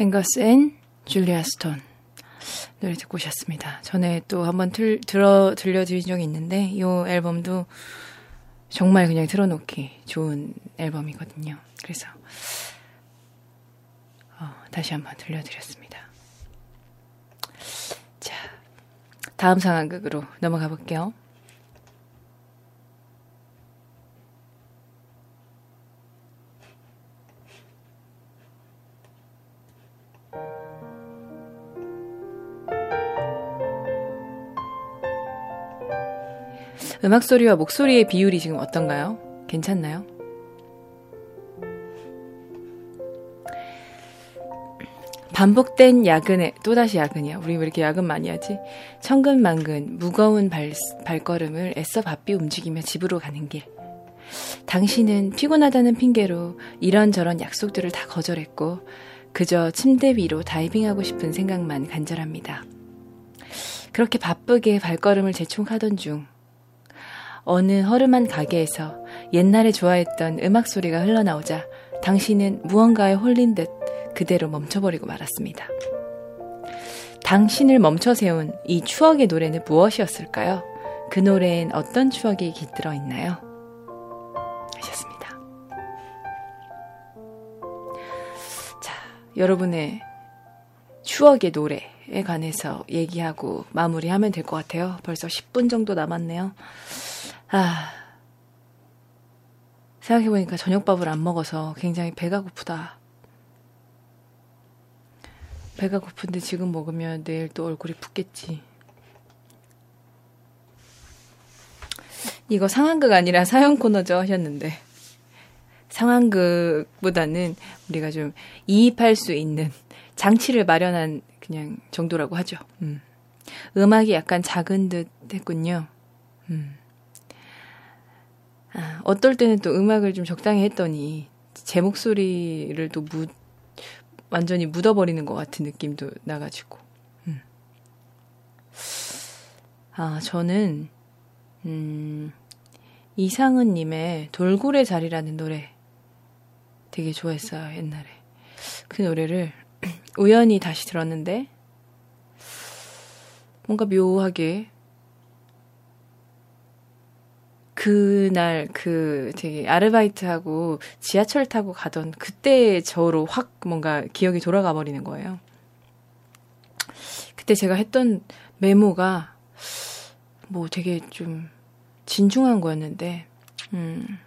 Angus and Julia Stone 노래 듣고 오셨습니다. 전에 또 한번 틀, 들어 들려드린 적이 있는데 이 앨범도 정말 그냥 틀어놓기 좋은 앨범이거든요. 그래서 어, 다시 한번 들려드렸습니다. 자, 다음 상황극으로 넘어가 볼게요. 음악 소리와 목소리의 비율이 지금 어떤가요? 괜찮나요? 반복된 야근에 또다시 야근이야. 우리 왜 이렇게 야근 많이 하지? 천근만근 무거운 발, 발걸음을 애써 바삐 움직이며 집으로 가는 길. 당신은 피곤하다는 핑계로 이런저런 약속들을 다 거절했고 그저 침대 위로 다이빙하고 싶은 생각만 간절합니다. 그렇게 바쁘게 발걸음을 재촉하던 중 어느 허름한 가게에서 옛날에 좋아했던 음악 소리가 흘러나오자 당신은 무언가에 홀린 듯 그대로 멈춰버리고 말았습니다. 당신을 멈춰 세운 이 추억의 노래는 무엇이었을까요? 그 노래엔 어떤 추억이 깃들어 있나요? 하셨습니다. 자, 여러분의 추억의 노래에 관해서 얘기하고 마무리하면 될 것 같아요. 벌써 10분 정도 남았네요. 아, 생각해보니까 저녁밥을 안 먹어서 굉장히 배가 고프다. 배가 고픈데 지금 먹으면 내일 또 얼굴이 붓겠지. 이거 상황극 아니라 사연 코너죠 하셨는데 상황극보다는 우리가 좀 이입할 수 있는 장치를 마련한 그냥 정도라고 하죠. 음. 음악이 약간 작은 듯 했군요. 음. 아, 어떨 때는 또 음악을 좀 적당히 했더니 제 목소리를 또 묻, 완전히 묻어버리는 것 같은 느낌도 나가지고. 음. 아, 저는, 음, 이상은님의 돌고래 자리라는 노래 되게 좋아했어요, 옛날에. 그 노래를 *clears throat* 우연히 다시 들었는데, 뭔가 묘하게 그날 그 되게 아르바이트하고 지하철 타고 가던 그때 저로 확 뭔가 기억이 돌아가 버리는 거예요. 그때 제가 했던 메모가 뭐 되게 좀 진중한 거였는데, 음,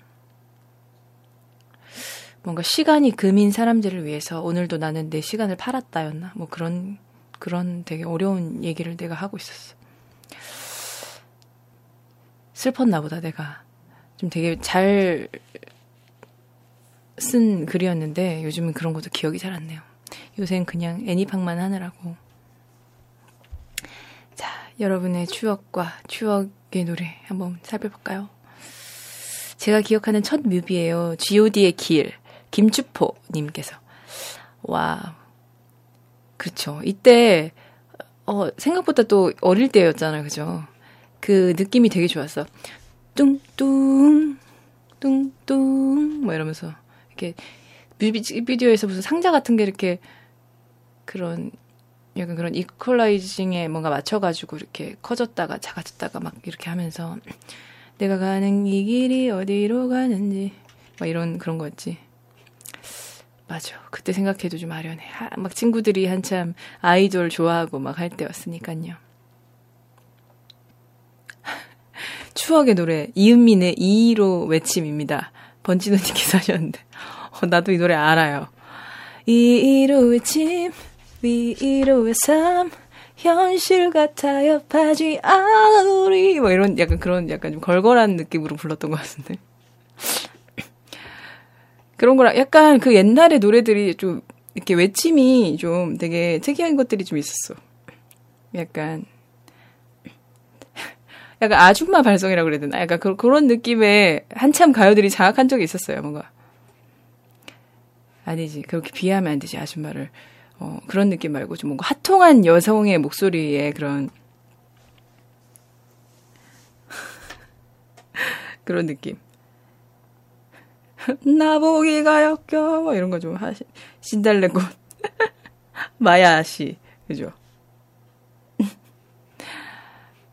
뭔가 시간이 금인 사람들을 위해서 오늘도 나는 내 시간을 팔았다였나? 뭐 그런, 그런 되게 어려운 얘기를 내가 하고 있었어. 슬펐나 보다, 내가. 좀 되게 잘 쓴 글이었는데 요즘은 그런 것도 기억이 잘 안 나요. 요새는 그냥 애니팡만 하느라고. 자, 여러분의 추억과 추억의 노래 한번 살펴볼까요? 제가 기억하는 첫 뮤비예요. G.O.D의 길. 김추포님께서. 와. 그렇죠. 이때, 어, 생각보다 또 어릴 때였잖아요. 그죠? 그 느낌이 되게 좋았어. 뚱뚱, 뚱뚱, 뭐 이러면서. 이렇게 뮤비디오에서 무슨 상자 같은 게 이렇게 그런 약간 그런 이퀄라이징에 뭔가 맞춰가지고 이렇게 커졌다가 작아졌다가 막 이렇게 하면서 내가 가는 이 길이 어디로 가는지 막 이런 그런 거였지. 맞아. 그때 생각해도 좀 아련해. 하, 막 친구들이 한참 아이돌 좋아하고 막 할 때였으니까요. 추억의 노래 이은민의 2로 외침입니다. 번지노님께서 하셨는데. *laughs* 어, 나도 이 노래 알아요. 2로 외침 위로의 삶 현실 같아요. 파지 않아 우리. 뭐 이런 약간 그런 약간 좀 걸걸한 느낌으로 불렀던 것 같은데. *clears throat* 그런 거랑 약간 그 옛날의 노래들이 좀 이렇게 외침이 좀 되게 특이한 것들이 좀 있었어. 약간 약간 아줌마 발성이라고 그래야 되나? 약간 그, 그런 느낌의 한참 가요들이 장악한 적이 있었어요 뭔가. 아니지 그렇게 비하면 안 되지 아줌마를. 어, 그런 느낌 말고 좀 뭔가 핫통한 여성의 목소리에 그런 *laughs* 그런 느낌. *laughs* 나보기가 역겨워! 이런 거 좀 하시 신달래꽃. *laughs* 마야 씨 그죠?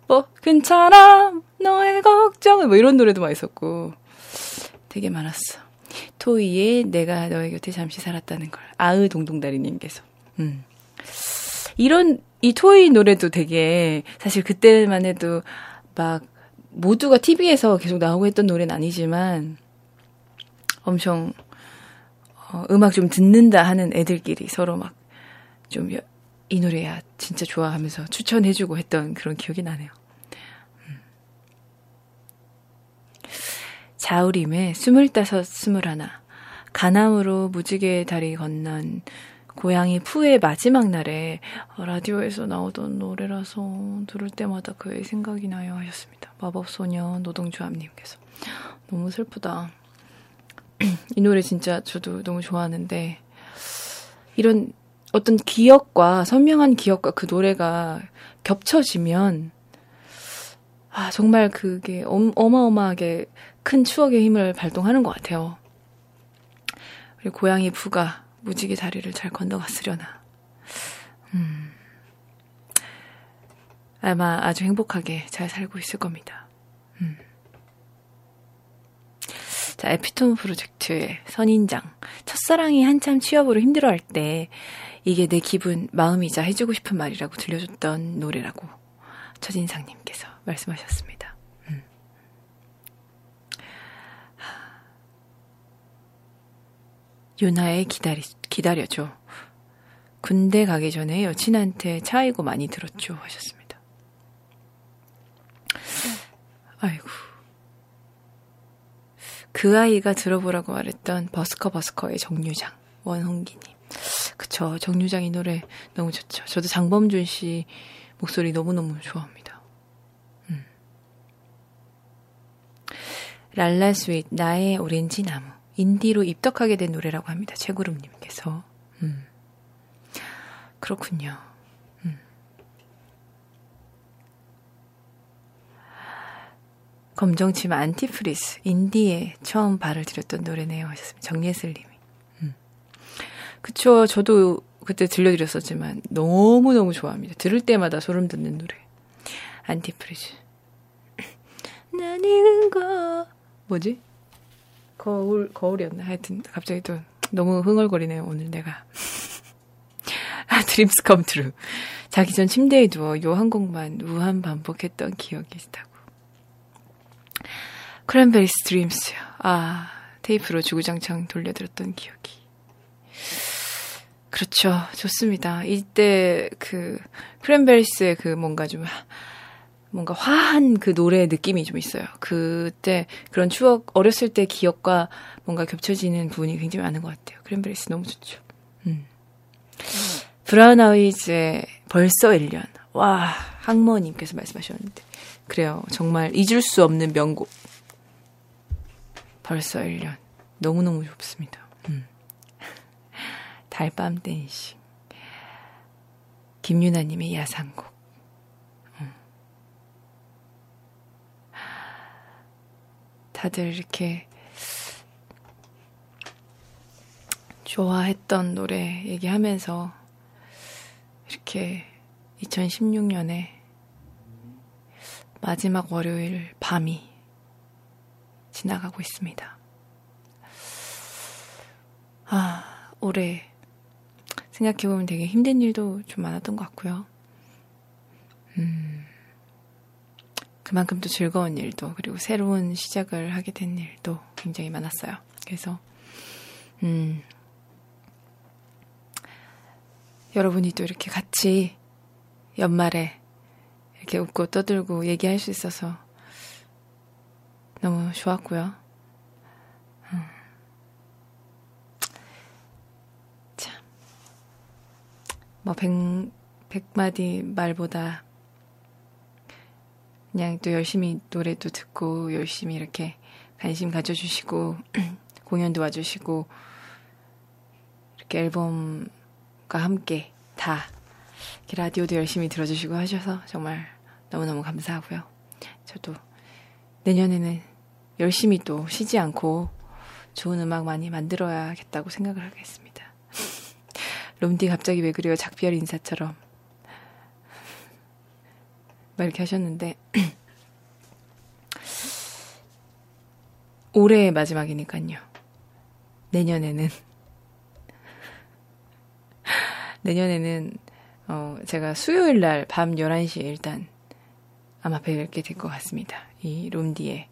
뭐 괜찮아 너의 걱정은 뭐 이런 노래도 많이 있었고 되게 많았어. 토이의 내가 너의 곁에 잠시 살았다는 걸 아으 동동다리님께서 음. 이런 이 토이 노래도 되게 사실 그때만 해도 막 모두가 TV에서 계속 나오고 했던 노래는 아니지만 엄청 어, 음악 좀 듣는다 하는 애들끼리 서로 막 좀 이 노래야 진짜 좋아하면서 추천해주고 했던 그런 기억이 나네요. 자우림의 스물다섯 스물하나 가남으로 무지개 다리 건넌 고양이 푸의 마지막 날에 라디오에서 나오던 노래라서 들을 때마다 그의 생각이 나요 하셨습니다. 마법소녀 노동조합님께서. 너무 슬프다. *clears throat* 이 노래 진짜 저도 너무 좋아하는데, 이런 어떤 기억과, 선명한 기억과 그 노래가 겹쳐지면, 아, 정말 그게 어마어마하게 큰 추억의 힘을 발동하는 것 같아요. 그리고 고양이 푸가 무지개 다리를 잘 건너갔으려나. 음. 아마 아주 행복하게 잘 살고 있을 겁니다. 음. 자, 에피톤 프로젝트의 선인장. 첫사랑이 한참 취업으로 힘들어할 때, 이게 내 기분, 마음이자 해주고 싶은 말이라고 들려줬던 노래라고 첫인상님께서 말씀하셨습니다. 유나의 기다리, 기다려줘. 군대 가기 전에 여친한테 차이고 많이 들었죠. 하셨습니다. 아이고. 그 아이가 들어보라고 말했던 버스커 버스커의 정류장. 원홍기님. 그쵸. 정류장 이 노래 너무 좋죠. 저도 장범준 씨 목소리 너무너무 좋아합니다. 음. 랄라 스윗, 나의 오렌지 나무. 인디로 입덕하게 된 노래라고 합니다. 최구름님께서. 음. 그렇군요. 음. 검정치마 Antifreeze, 인디에 처음 발을 들였던 노래네요. 하셨습니다. 정예슬님이. 음. 그쵸. 저도 그때 들려드렸었지만 너무너무 좋아합니다. 들을 때마다 소름 돋는 노래. Antifreeze. *laughs* 난 익은 거. 뭐지? 거울, 거울이었나? 하여튼, 갑자기 또 너무 흥얼거리네요, 오늘 내가. *laughs* 아, Dreams Come True. 자기 전 침대에 누워 요 한 곡만 무한 반복했던 기억이 있다고. 크랜베리스 Dreams. 아, 테이프로 주구장창 돌려들었던 기억이. 그렇죠. 좋습니다. 이때 그 크랜베리스의 그 뭔가 좀 뭔가 화한 그 노래 느낌이 좀 있어요. 그때 그런 추억, 어렸을 때 기억과 뭔가 겹쳐지는 부분이 굉장히 많은 것 같아요. 크랜베리스 너무 좋죠. 음. 브라운 아이즈의 벌써 1년. 와, 항모님께서 말씀하셨는데. 그래요. 정말 잊을 수 없는 명곡. 벌써 1년. 너무너무 좋습니다. 음. 달밤 댄싱. 김윤아님의 야상곡. 다들 이렇게 좋아했던 노래 얘기하면서 이렇게 2016년에 마지막 월요일 밤이 지나가고 있습니다. 아, 올해 생각해보면 되게 힘든 일도 좀 많았던 것 같고요. 음, 그만큼 또 즐거운 일도 그리고 새로운 시작을 하게 된 일도 굉장히 많았어요. 그래서 음 여러분이 또 이렇게 같이 연말에 이렇게 웃고 떠들고 얘기할 수 있어서 너무 좋았고요. 음. 참, 뭐, 백, 백마디 말보다 그냥 또 열심히 노래도 듣고 열심히 이렇게 관심 가져주시고 *clears throat* 공연도 와주시고 이렇게 앨범과 함께 다 라디오도 열심히 들어주시고 하셔서 정말 너무너무 감사하고요. 저도 내년에는 열심히 또 쉬지 않고 좋은 음악 많이 만들어야겠다고 생각을 하겠습니다. *laughs* 롬디 갑자기 왜 그래요? 작별 인사처럼. 막 이렇게 하셨는데 *clears throat* 올해의 마지막이니까요. 내년에는 *laughs* 내년에는 어 제가 수요일 날 밤 11시에 일단 아마 뵙게 될 것 같습니다. 이 롬디의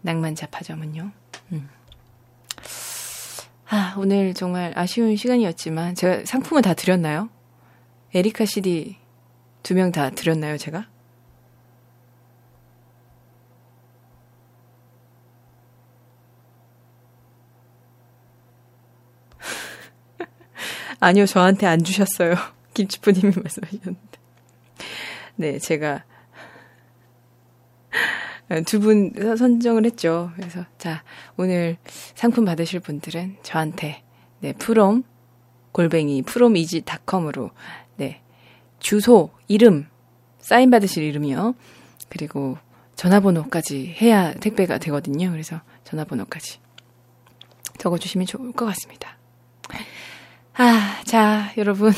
낭만 자파점은요. 음. 아, 오늘 정말 아쉬운 시간이었지만 제가 상품을 다 드렸나요? 에리카 CD 두 명 다 드렸나요, 제가? *laughs* 아니요, 저한테 안 주셨어요. *laughs* 김치프님이 말씀하셨는데. 네, 제가 *laughs* 두 분 선정을 했죠. 그래서 자 오늘 상품 받으실 분들은 저한테 네 프롬 골뱅이 프롬이지닷컴으로 네 주소, 이름, 사인 받으실 이름이요. 그리고 전화번호까지 해야 택배가 되거든요. 그래서 전화번호까지 적어주시면 좋을 것 같습니다. 아, 자, 여러분.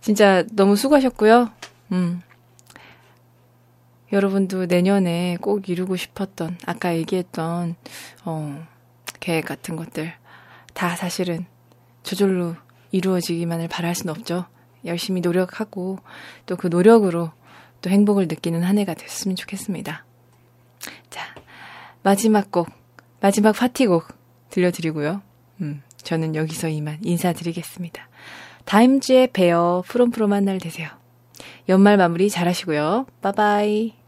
진짜 너무 수고하셨고요. 음. 여러분도 내년에 꼭 이루고 싶었던, 아까 얘기했던, 어, 계획 같은 것들, 다 사실은 저절로 이루어지기만을 바랄 수는 없죠. 열심히 노력하고 또 그 노력으로 또 행복을 느끼는 한 해가 됐으면 좋겠습니다. 자, 마지막 곡, 마지막 파티곡 들려드리고요. 음, 저는 여기서 이만 인사드리겠습니다. 다임즈의 베어 프롬프롬한 날 되세요. 연말 마무리 잘 하시고요. 빠바이.